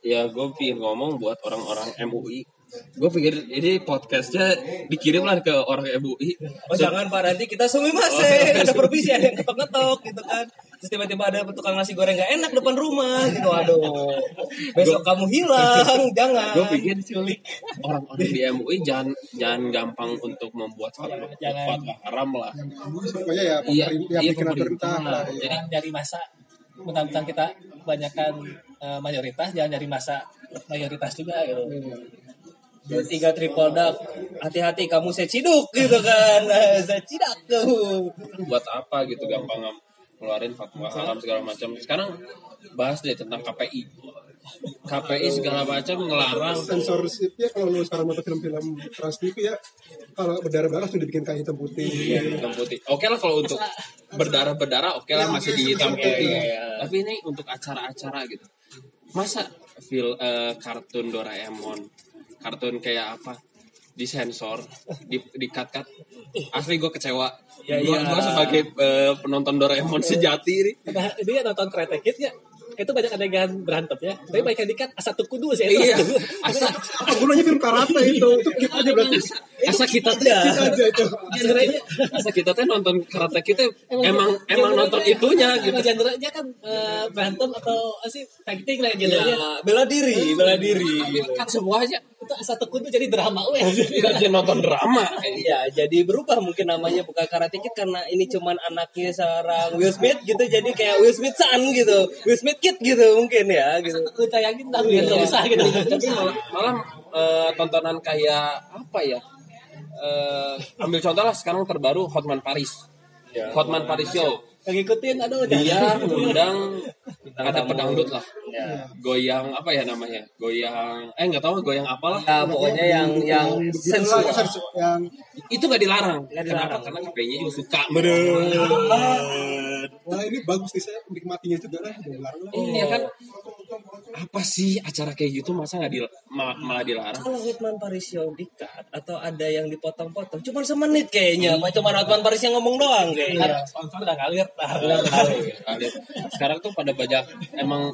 ya gue pengen ngomong buat orang-orang MUI gue pikir ini podcastnya dikirim lah ke orang MUI Oh jangan Pak. Nanti kita sumi mase ada permisi ada yang ketok-ketok gitu kan. Terus tiba-tiba ada tukang nasi goreng gak enak depan rumah gitu. Aduh. Besok kamu hilang jangan. Gue pikir orang-orang di MUI jangan jangan gampang untuk membuat fatwa, Jangan. fatwa haram lah. Pokoknya ya Iya, pemerintah, ya iya, bikin pemerintah. pemerintah lah. ya. jadi dari masa mentang-mentang kita banyakkan eh, mayoritas jangan dari masa mayoritas juga gitu. Tiga triple duck hati-hati kamu saya ciduk gitu kan. Saya cidak tuh buat apa gitu gampang ngeluarin fatwa haram segala macam. Sekarang bahas deh tentang KPI KPI segala macam ngelarang. Sensorshipnya kalau lu sekarang nonton film-film Trans TV ya kalau berdarah-darah sudah dibikin kayak hitam putih. Hitam putih. Oke lah kalau untuk berdarah berdarah, oke lah masih di hitam putih. Tapi ini untuk acara-acara gitu. Masa fil eh, kartun Doraemon, kartun kayak apa? disensor, di di cut cut. Asli gue kecewa. Ya, gue iya. sebagai eh, penonton Doraemon sejati nih. Nah, ini ya nonton Karate Kid ya itu banyak adegan berantem ya tapi banyak yang dikat asa tuh kudu sih Iya, asa apa gunanya film karate itu itu kita aja berarti asa kita tuh genrenya asa kita tuh nonton karate kita emang emang nonton itunya gitu. genrenya kan eh, berantem atau sih fighting lah genrenya Ya, bela diri, bela diri gitu. Kan semua aja itu asa tuh kudu jadi drama weh kita aja nonton drama. Ya, jadi berubah mungkin namanya bukan Karate Kid karena ini cuman anaknya seorang Will Smith gitu. Jadi kayak Will Smith son gitu. Will Smith kid gitu mungkin ya gitu. aku tayangin lah biar nggak usah gitu Tapi malah, malah eh, tontonan kayak apa ya? Eh, ambil contoh lah sekarang terbaru Hotman Paris. Hotman Paris Show. yang ngikutin aduh Dia ngundang ada pedangdut lah. Ya. Goyang apa ya namanya? Goyang eh nggak tahu goyang apalah. Ya, pokoknya yang yang Begitulah, sensual. sensu- yang Itu nggak dilarang. Nggak Kenapa? dilarang. Karena KPI juga suka. wah ini bagus nih saya menikmatinya juga lah udah dilarang lah. Iya kan? Apa sih acara kayak gitu masa nggak di ma- malah dilarang? Kalau Hotman Paris yang di-cut atau ada yang dipotong-potong cuma semenit kayaknya. Apa cuma Hotman Paris yang ngomong doang kayaknya. sponsor udah ngalir Sekarang tuh pada banyak emang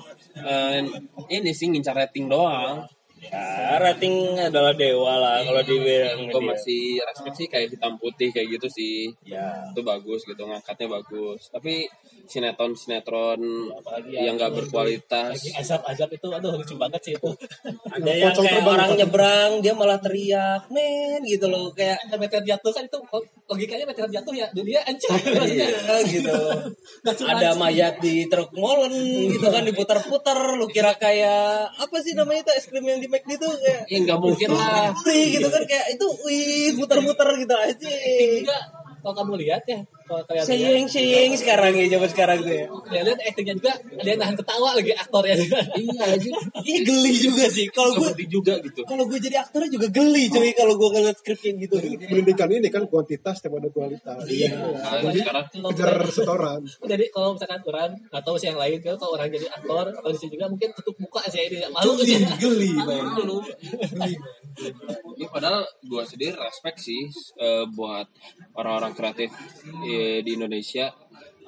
eh, ini sih ngincar rating doang. Ya, rating adalah dewa lah kalau dibilang Gue dia. masih respect sih kayak hitam putih kayak gitu sih. Ya. Itu bagus gitu ngangkatnya bagus. Tapi sinetron sinetron Apalagi yang nggak berkualitas. lagi azab-azab itu aduh lucu banget sih itu Ada yang kayak terbang, orang nyebrang dia malah teriak, men gitu loh kayak ada meteor jatuh kan itu logikanya meteor jatuh ya dunia hancur Iya gitu. Ada mayat di truk molen gitu kan diputar-putar. Lu kira kayak apa sih namanya itu es krim yang di McD tuh kayak Ya nggak mungkin lah. Wih gitu kan kayak itu wih muter-muter gitu aja. juga kalau kamu lihat ya kalian Sayang sayang sekarang ya zaman sekarang tuh ya. kalian lihat aktingnya juga ada yang nahan ketawa lagi aktornya Iya aja. Iya geli juga sih. Kalau gue juga gitu. kalau gue jadi aktornya juga geli cuy kalau gue ngeliat skrip kayak gitu. pendidikan ini kan kuantitas daripada kualitas iya sekarang Kalau kejar setoran jadi kalau misalkan orang nggak tahu sih yang lain kalau kalau orang jadi aktor atau di sini juga mungkin tutup muka sih ini malu sih Geli man. malu Ini padahal gua sendiri respect sih eh, buat orang-orang kreatif eh, di Indonesia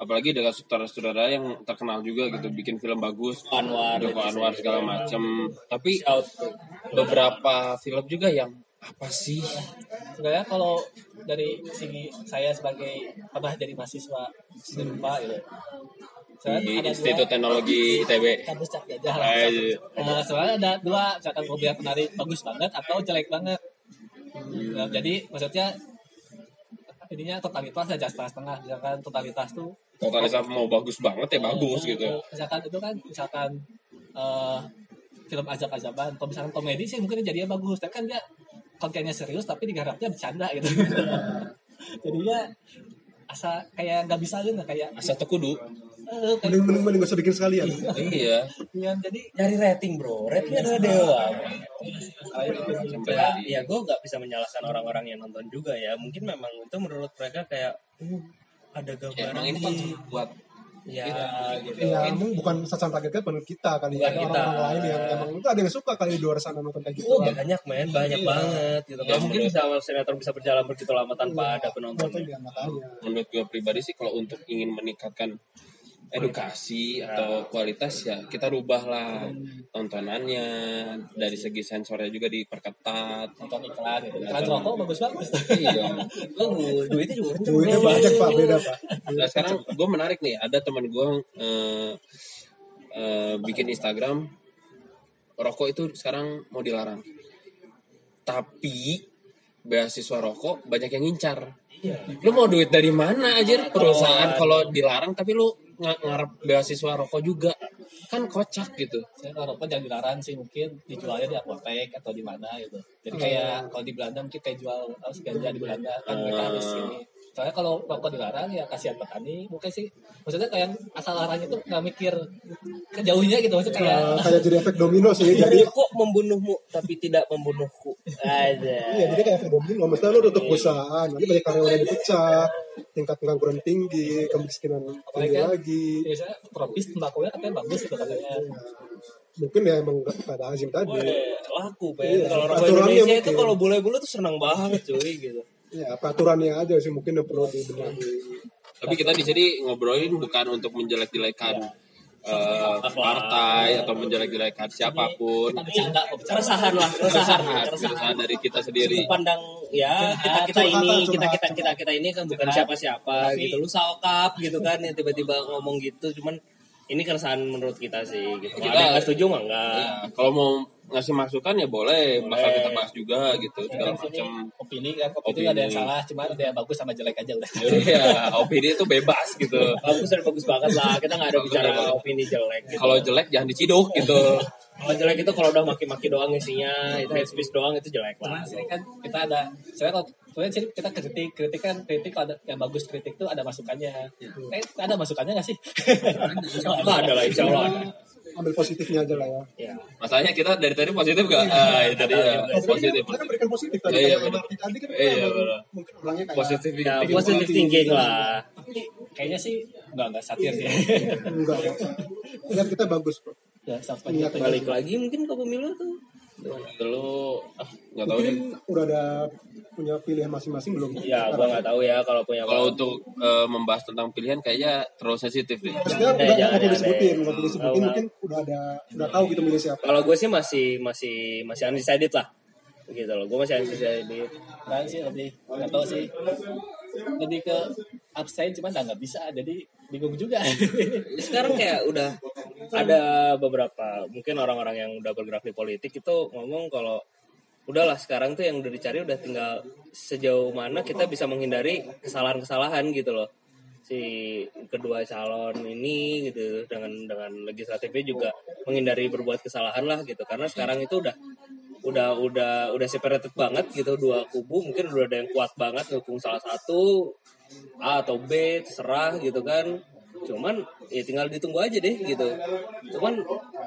apalagi dengan sutradara-sutradara yang terkenal juga gitu bikin film bagus Anwar. Joko Anwar segala macam tapi beberapa film juga yang apa sih? Sebenarnya kalau dari segi saya sebagai pernah jadi mahasiswa seni rupa gitu. Saya di ada Institut dua Teknologi ITB kampus gajah lah. Eh, iya. Nah, sebenarnya ada dua misalkan mobil penari bagus banget atau jelek banget. Nah, jadi maksudnya ininya totalitas aja setengah-setengah misalkan totalitas tuh totalitas mau bagus banget ya bagus gitu. Misalkan itu kan misalkan eh, film ajab-ajaban atau misalkan komedi sih mungkin jadinya bagus. Tapi kan dia kontennya serius tapi digarapnya bercanda gitu. Jadinya asa kayak nggak bisa gitu kayak asa tekudu mending mending mending gak usah bikin sekalian iya yang jadi Nyari rating bro, rating adalah dewa. gitu sih. Ya, ya gue nggak bisa menyalahkan orang-orang yang nonton juga ya. Mungkin memang itu menurut mereka kayak uh, ada ya, gambaran emang ini kan di buat ya gitu. ya emang bukan sasaran targetnya penuh kita kali ya Bukan kita. orang-orang lain yang emang itu ada yang suka kali di luar sana nonton kayak gitu Oh banyak men, banyak banget gitu. Ya, mungkin bisa sinetron bisa berjalan begitu lama tanpa ada penonton. makanya menurut gue pribadi sih kalau untuk ingin meningkatkan edukasi atau kualitas ya kita rubahlah tontonannya dari segi sensornya juga diperketat. Nonton iklan gitu. Iklan rokok bagus bagus iya. Bagus, duitnya juga duitnya banyak pak. Beda pak. Nah sekarang gue menarik nih ada teman gue eh, eh, bikin Instagram rokok itu sekarang mau dilarang. Tapi beasiswa rokok banyak yang ngincar. Lu mau duit dari mana aja perusahaan kalau dilarang tapi lu ng- ngarep beasiswa rokok juga. Kan kocak gitu. Saya kalau rokok jangan dilarang sih mungkin dijualnya di apotek atau di mana gitu. Jadi kayak kalau di Belanda mungkin kayak jual harus ganja di Belanda kan mereka harus ini soalnya kalau rokok dilarang ya kasihan petani. Mungkin sih maksudnya kayak asal larangnya tuh nggak mikir kejauhnya gitu. Maksudnya kayak Eh, kayak jadi efek domino sih. Jadi kok membunuhmu tapi tidak membunuhku. Aja. Iya, jadi kayak efek domino. Maksudnya lu tutup perusahaan, nanti banyak karyawan yang dipecah, tingkat pengangguran tinggi, kemiskinan tinggi kan? lagi. biasanya tropis tembakunya katanya bagus gitu katanya. Mungkin ya emang nggak kata Azim tadi. Laku Iya, kalau rokok aturannya Indonesia itu kalau bule-bule tuh senang banget cuy gitu Ya, peraturannya aja sih mungkin yang perlu dibenahi. Tapi kita di sini ngobrolin bukan untuk menjelek-jelekan eh, partai atau menjelek-jelekan siapa pun. bercanda keresahan lah Keresahan, keresahan dari kita sendiri. sudut pandang ya kita kita ini kita kita kita kita ini kan bukan siapa siapa gitu. lu saokap gitu kan yang tiba-tiba ngomong gitu. Cuman ini keresahan menurut kita sih gitu. Kita- ada yang nggak setuju mah enggak Ya, kalau mau ngasih masukan ya boleh, bakal Boleh. kita bahas juga gitu segala macam. opini kan opini, Opini. nggak ada yang salah cuma ada yang bagus sama jelek aja udah Iya, opini itu bebas gitu. bagus dan bagus banget lah kita nggak ada Bagus bicara bagus. opini jelek gitu. Kalau jelek jangan diciduk gitu. kalau jelek itu kalau udah maki-maki doang isinya itu head speech doang itu jelek lah sih kan kita ada sebenarnya kalau sebenarnya sih kita kritik kritik kan kritik kalau ada yang bagus kritik tuh ada masukannya eh ada masukannya nggak sih ada lah insya Allah ada. Ambil positifnya aja lah ya. ya Masalahnya kita dari tadi positif gak? Ah, itu dia. Positif. Kita kan berikan positif tadi. Iya, iya, benar. Tadi kan Iya, kita benar. mungkin orangnya kayak Positif. ya positive thinking lah tapi kayaknya sih nggak nggak satir sih enggak. Lihat kita bagus kok. ya sampai balik lagi mungkin ke pemilu tuh Dulu ah, nggak tahu deh. Mungkin udah ada punya pilihan masing-masing belum? ya gua nggak tahu ya kalau punya Kalau untuk eh, membahas tentang pilihan kayaknya terlalu sensitif deh. Maksudnya Eh, udah nggak jangan, perlu disebutin, nggak perlu disebutin. Tahu, Mungkin udah ada, udah tahu gitu milih siapa. kalau gue sih masih masih masih undecided lah gitu loh gue masih undecided Nah sih lebih nggak tahu sih lebih ke abstain cuman udah nggak bisa jadi bingung juga sekarang kayak udah ada beberapa mungkin orang-orang yang udah bergerak di politik itu ngomong kalau udahlah sekarang tuh yang udah dicari udah tinggal sejauh mana kita bisa menghindari kesalahan-kesalahan gitu loh. Si kedua calon ini gitu dengan dengan legislatifnya juga menghindari berbuat kesalahan lah gitu. Karena sekarang itu udah udah udah udah separated banget gitu dua kubu. Mungkin udah ada yang kuat banget dukung salah satu A atau B terserah gitu kan cuman ya tinggal ditunggu aja deh gitu. Cuman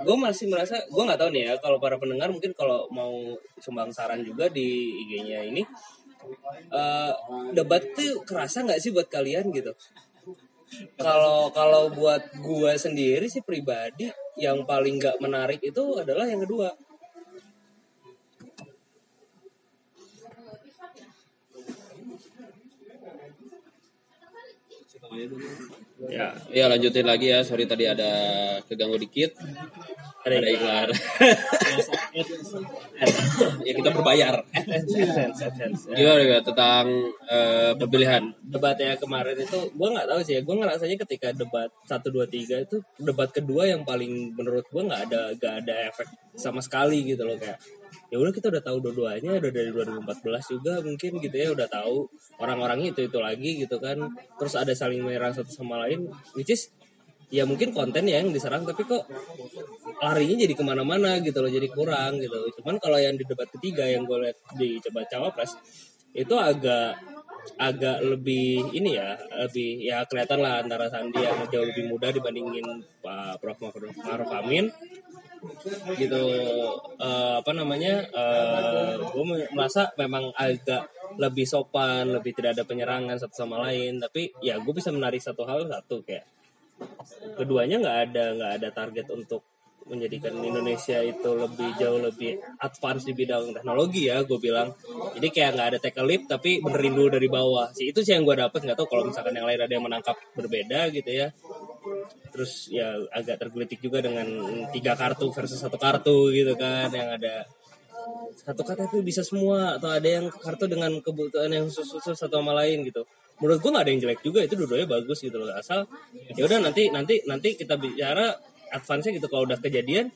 gue masih merasa gue nggak tahu nih ya kalau para pendengar mungkin kalau mau sumbang saran juga di IG-nya ini eh, debat tuh kerasa nggak sih buat kalian gitu? Kalau kalau buat gue sendiri sih pribadi yang paling nggak menarik itu adalah yang kedua ya Ya lanjutin lagi ya. Sorry tadi ada keganggu dikit. ada Ada iklan ya kita berbayar. Ya. Gimana juga tentang eh, pemilihan? debatnya kemarin itu gue nggak tahu sih ya gue ngerasanya ketika debat 1 2 3 itu debat kedua yang paling menurut gue nggak ada nggak ada efek sama sekali gitu loh kayak ya udah kita udah tahu dua-duanya udah dari 2014 juga mungkin gitu ya udah tahu orang-orangnya itu itu lagi gitu kan terus ada saling menyerang satu sama lain which is ya mungkin konten ya yang diserang tapi kok larinya jadi ke mana-mana gitu loh jadi kurang gitu cuman kalau yang di debat ketiga yang gue lihat di coba cawapres itu agak agak lebih ini ya lebih ya kelihatan lah antara Sandi yang jauh lebih muda dibandingin Pak Prof. Maruf Amin. Gitu Eh, apa namanya gue merasa memang agak lebih sopan lebih tidak ada penyerangan satu sama lain. Tapi ya gue bisa menarik satu hal satu kayak keduanya nggak ada nggak ada target untuk menjadikan Indonesia itu lebih jauh lebih advance di bidang teknologi ya gue bilang. Jadi kayak nggak ada take a leap tapi benerin dulu dari bawah. Sih itu sih yang gue dapet nggak tahu kalau misalkan yang lain ada yang menangkap berbeda gitu ya. Terus ya agak tergelitik juga dengan tiga kartu versus satu kartu gitu kan yang ada satu KTP bisa semua atau ada yang kartu dengan kebutuhan yang khusus-khusus satu sama lain gitu. Menurut gue nggak ada yang jelek juga itu dua-duanya bagus gitu loh. Asal ya udah nanti nanti nanti kita bicara advance gitu. Kalau udah kejadian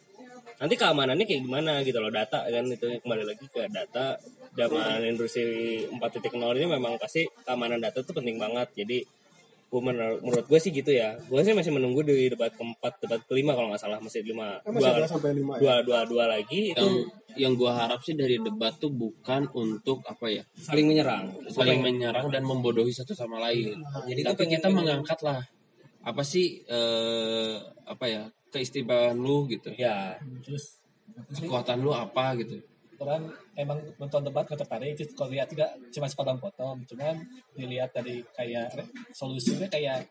nanti keamanannya kayak gimana gitu loh. Data kan itu kembali lagi ke data. Zaman industri 4.0 ini memang pasti keamanan data itu penting banget. Jadi Gua menurut, menurut gue sih gitu ya. Gue sih masih menunggu di debat keempat, debat kelima kalau nggak salah masih lima, masih ada dua, sampai lima ya. dua, dua, dua lagi itu yang yang gua harap sih dari debat tuh bukan untuk apa ya? Saling menyerang. saling menyerang dan membodohi satu sama lain. Jadi tapi pengen- kita mengangkat lah. Apa sih eh, apa ya? Keistimewaan lu gitu. Ya, terus kekuatan lu apa gitu orang emang nonton debat nggak tertarik terus kalau lihat tidak cuma sepotong-potong cuman dilihat dari kayak solusinya kayak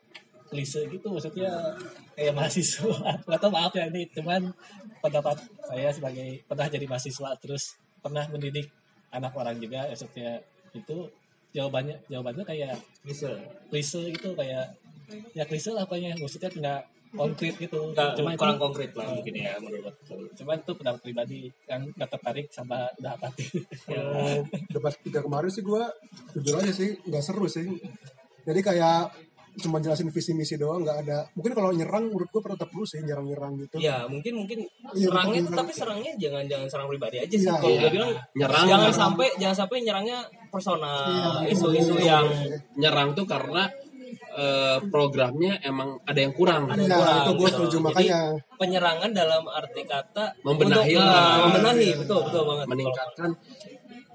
klise gitu maksudnya kayak mahasiswa nggak tahu maaf ya ini cuman pendapat saya sebagai pernah jadi mahasiswa terus pernah mendidik anak orang juga maksudnya itu jawabannya jawabannya kayak bisa. klise gitu kayak ya klise lah pokoknya maksudnya nggak konkret gitu Nggak, cuma kurang itu konkret lah mungkin ya menurut gue. cuman itu pendapat pribadi yang nggak tertarik sama udah apati Kalau debat tiga kemarin sih gue jujur aja sih nggak seru sih. Jadi kayak cuma jelasin visi misi doang nggak ada. Mungkin kalau nyerang menurut gue tetap perlu sih nyerang-nyerang gitu. Ya mungkin mungkin Iya, serangnya betul. tapi serangnya jangan jangan serang pribadi aja sih. Iya, Kalau iya. gue bilang Nyerang, jangan nyerang. sampai jangan sampai nyerangnya personal Iya, isu-isu betul. yang nyerang tuh karena eh, programnya emang ada yang kurang Ada Nah, kurang, itu gue gitu. setuju Jadi, makanya. penyerangan dalam arti kata Membenahi untuk, lah. ah, membenahi betul betul banget. meningkatkan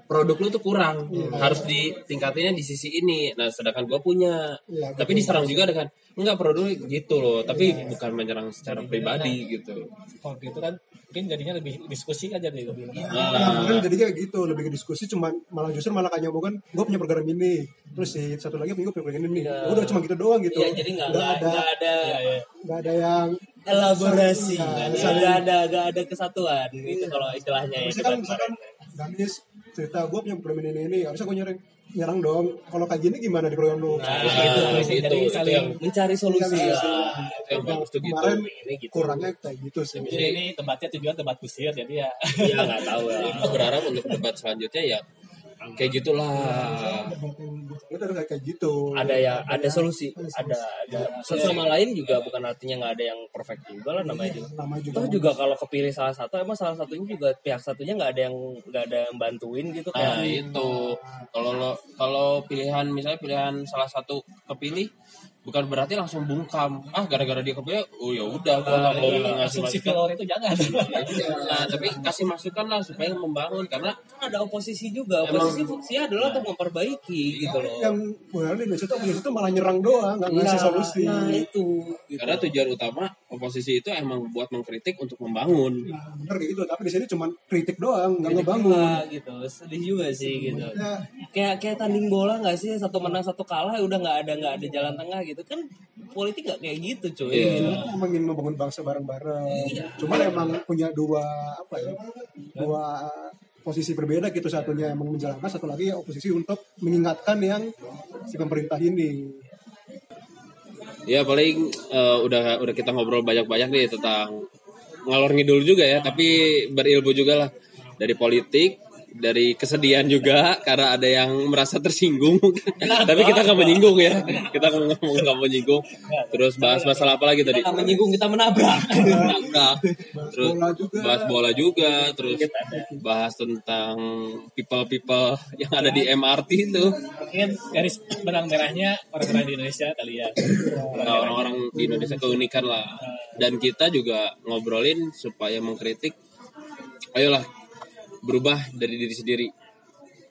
produk lu tuh kurang. Harus ditingkatinnya di sisi ini. Nah sedangkan gue punya. Iya, tapi diserang juga dengan enggak produk gitu loh. Tapi bukan menyerang secara pribadi gitu kalau gitu kan mungkin jadinya lebih diskusi kan jadi lebih Nah, mungkin jadi kayak gitu lebih ke diskusi cuma malah justru malah kayak nyambung kan gue punya program ini terus si satu lagi punya program ini. Nih Ya udah cuma gitu doang gitu. Iya, jadi nggak ada nggak ada. ya, ya. nggak ada yang elaborasi, Nah, nggak nggak ada nggak ada kesatuan. Itu kalau istilahnya ya. misalkan misalkan Danis cerita gue punya program ini ini, ini harusnya gue nyerang nyerang dong kalau kayak gini gimana di program lu Nah, Nah, gitu. gitu. Jadi Itu saling yang- mencari solusi Iya, itu yang bagus tuh gitu kemarin Ini gitu. kurangnya kayak gitu sih jadi ini debatnya tujuan debat kusir jadi ya Iya nggak tahu ya. Aku berharap untuk debat selanjutnya ya kayak gitulah itu udah kayak gitu Ada ya, ada solusi, ada ada. Satu sama lain juga bukan artinya nggak ada yang perfect juga lah namanya juga. nama juga Toh juga kalau kepilih salah satu, emang salah satunya juga pihak satunya nggak ada yang nggak ada yang bantuin gitu nah kayak. itu kalau lo kalau pilihan misalnya pilihan salah satu kepilih bukan berarti langsung bungkam. Ah gara-gara dia kepilih oh ya udah gua nggak mau ngasih masukan. itu jangan. Nah, tapi kasih masukan lah supaya membangun karena Kan ada oposisi juga. Emang- Oposisi fungsinya adalah untuk memperbaiki gitu loh. yang benar di Indonesia tuh malah nyerang doang nggak ngasih Nah, solusi. Nah itu. Gitu. karena tujuan utama oposisi itu emang buat mengkritik untuk membangun. Nah, bener gitu. Tapi di sini cuma kritik doang nggak ngebangun. juga, gitu. Sedih juga sih gitu. Ya kayak kayak tanding bola nggak sih? Satu menang satu kalah udah nggak ada nggak ada jalan tengah gitu kan politik nggak kayak gitu cuy. Iya. kita tuh emang ingin membangun bangsa bareng-bareng. Cuman emang punya dua apa ya dua posisi berbeda gitu. Satunya emang menjalankan satu lagi oposisi untuk mengingatkan yang si pemerintah ini. Ya paling eh, udah udah kita ngobrol banyak-banyak nih tentang ngalor ngidul juga ya tapi berilmu juga lah. Dari politik dari kesedihan juga karena ada yang merasa tersinggung. Tapi kita nggak menyinggung ya. Kita nggak ngomong nggak menyinggung terus bahas masalah apa lagi tadi? Kita nggak menyinggung kita menabrak. Nabrak. terus bahas bola juga. terus bahas tentang people people yang ada di MRT itu. Mungkin garis benang merahnya orang-orang di Indonesia kali ya. Nah, orang-orang di Indonesia keunikan lah. Dan kita juga ngobrolin supaya mengkritik ayolah berubah dari diri sendiri.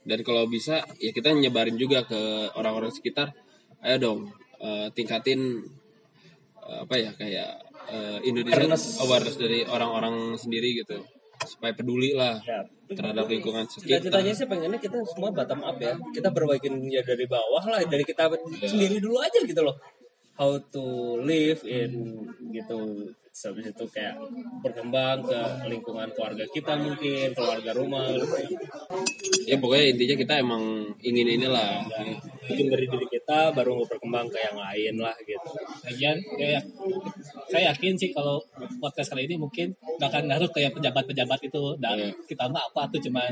Dan kalau bisa ya kita nyebarin juga ke orang-orang sekitar. Ayo dong eh, tingkatin eh, apa ya kayak eh, Indonesia Awareness. awareness dari orang-orang sendiri gitu. Supaya peduli lah Ya. terhadap lingkungan sekitar. Cita-citanya sih pengennya kita semua bottom up ya. Kita perbaikin ya dari bawah lah dari kita sendiri dulu aja gitu loh. How to live in gitu habis itu kayak berkembang ke lingkungan keluarga kita mungkin keluarga rumah ya pokoknya intinya kita emang ingin inilah bikin dari diri kita baru mau berkembang ke yang lain lah gitu Lagian ya, saya yakin sih kalau podcast kali ini mungkin gak akan ngaruh kayak pejabat-pejabat itu dan Iya. kita mah apa tuh cuman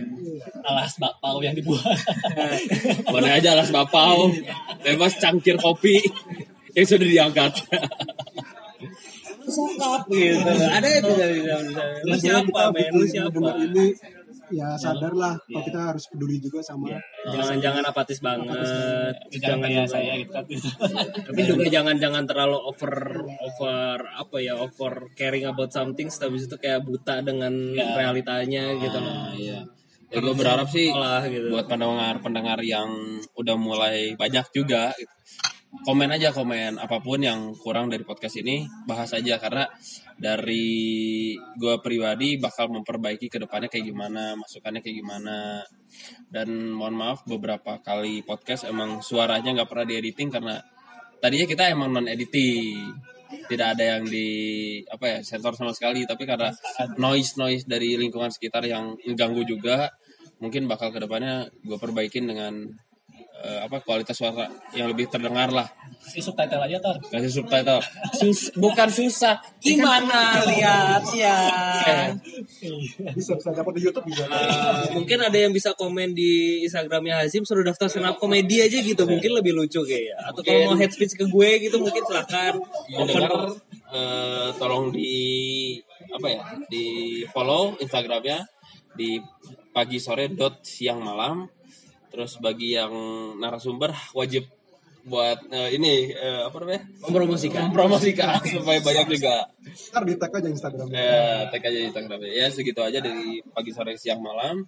alas bakpao yang dibuat. Mana aja alas bapau, bebas cangkir kopi yang sudah diangkat. sokap gitu. Ada itu bisa lu siapa men? Lu siapa? ini ya sadar lah kalau kita harus peduli juga sama Jangan-jangan apatis banget. jangan kayak saya gitu. Tapi juga jangan-jangan terlalu over over apa ya over caring about something habis itu kayak buta dengan realitanya gitu loh. Nah, iya. Ya gue berharap sih Lah gitu. buat pendengar-pendengar yang udah mulai banyak juga gitu. Komen aja komen apa pun yang kurang dari podcast ini bahas aja. Karena dari gue pribadi bakal memperbaiki ke depannya kayak gimana masukannya kayak gimana. Dan mohon maaf beberapa kali podcast emang suaranya nggak pernah diediting karena tadinya kita emang non editing tidak ada yang di apa ya sensor sama sekali. Tapi karena noise noise dari lingkungan sekitar yang mengganggu juga mungkin bakal ke depannya gue perbaikin dengan eh, apa kualitas suara yang lebih terdengar lah. Si subtitle aja tar kasih subtitle. Sus- bukan susah. Gimana lihat ya? bisa bisa dapat di YouTube bisa Eh, mungkin ada yang bisa komen di Instagramnya Hazim suruh daftar up komedi aja gitu. Mungkin lebih lucu kayaknya. Atau kalau mau head speech ke gue gitu mungkin silahkan mau dengar eh, tolong di apa ya di follow instagramnya di pagi sore dot siang malam terus bagi yang narasumber wajib buat eh, ini eh, apa namanya? Mempromosikan. Promosikan supaya banyak juga. Ntar di tag aja Instagram ya tag aja di instagramnya. Ya segitu aja dari pagi sore siang malam.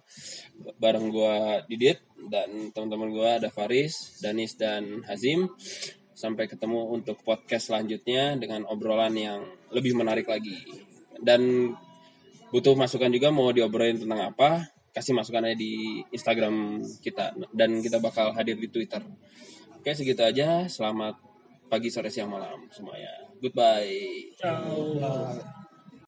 Bareng gua Didit dan teman-teman gua ada Faris Danis dan Hazim. Sampai ketemu untuk podcast selanjutnya dengan obrolan yang lebih menarik lagi. Dan butuh masukan juga mau diobrolin tentang apa kasih masukan aja di Instagram kita. Dan kita bakal hadir di Twitter. Oke segitu aja. Selamat pagi sore siang malam semuanya. Goodbye. Ciao.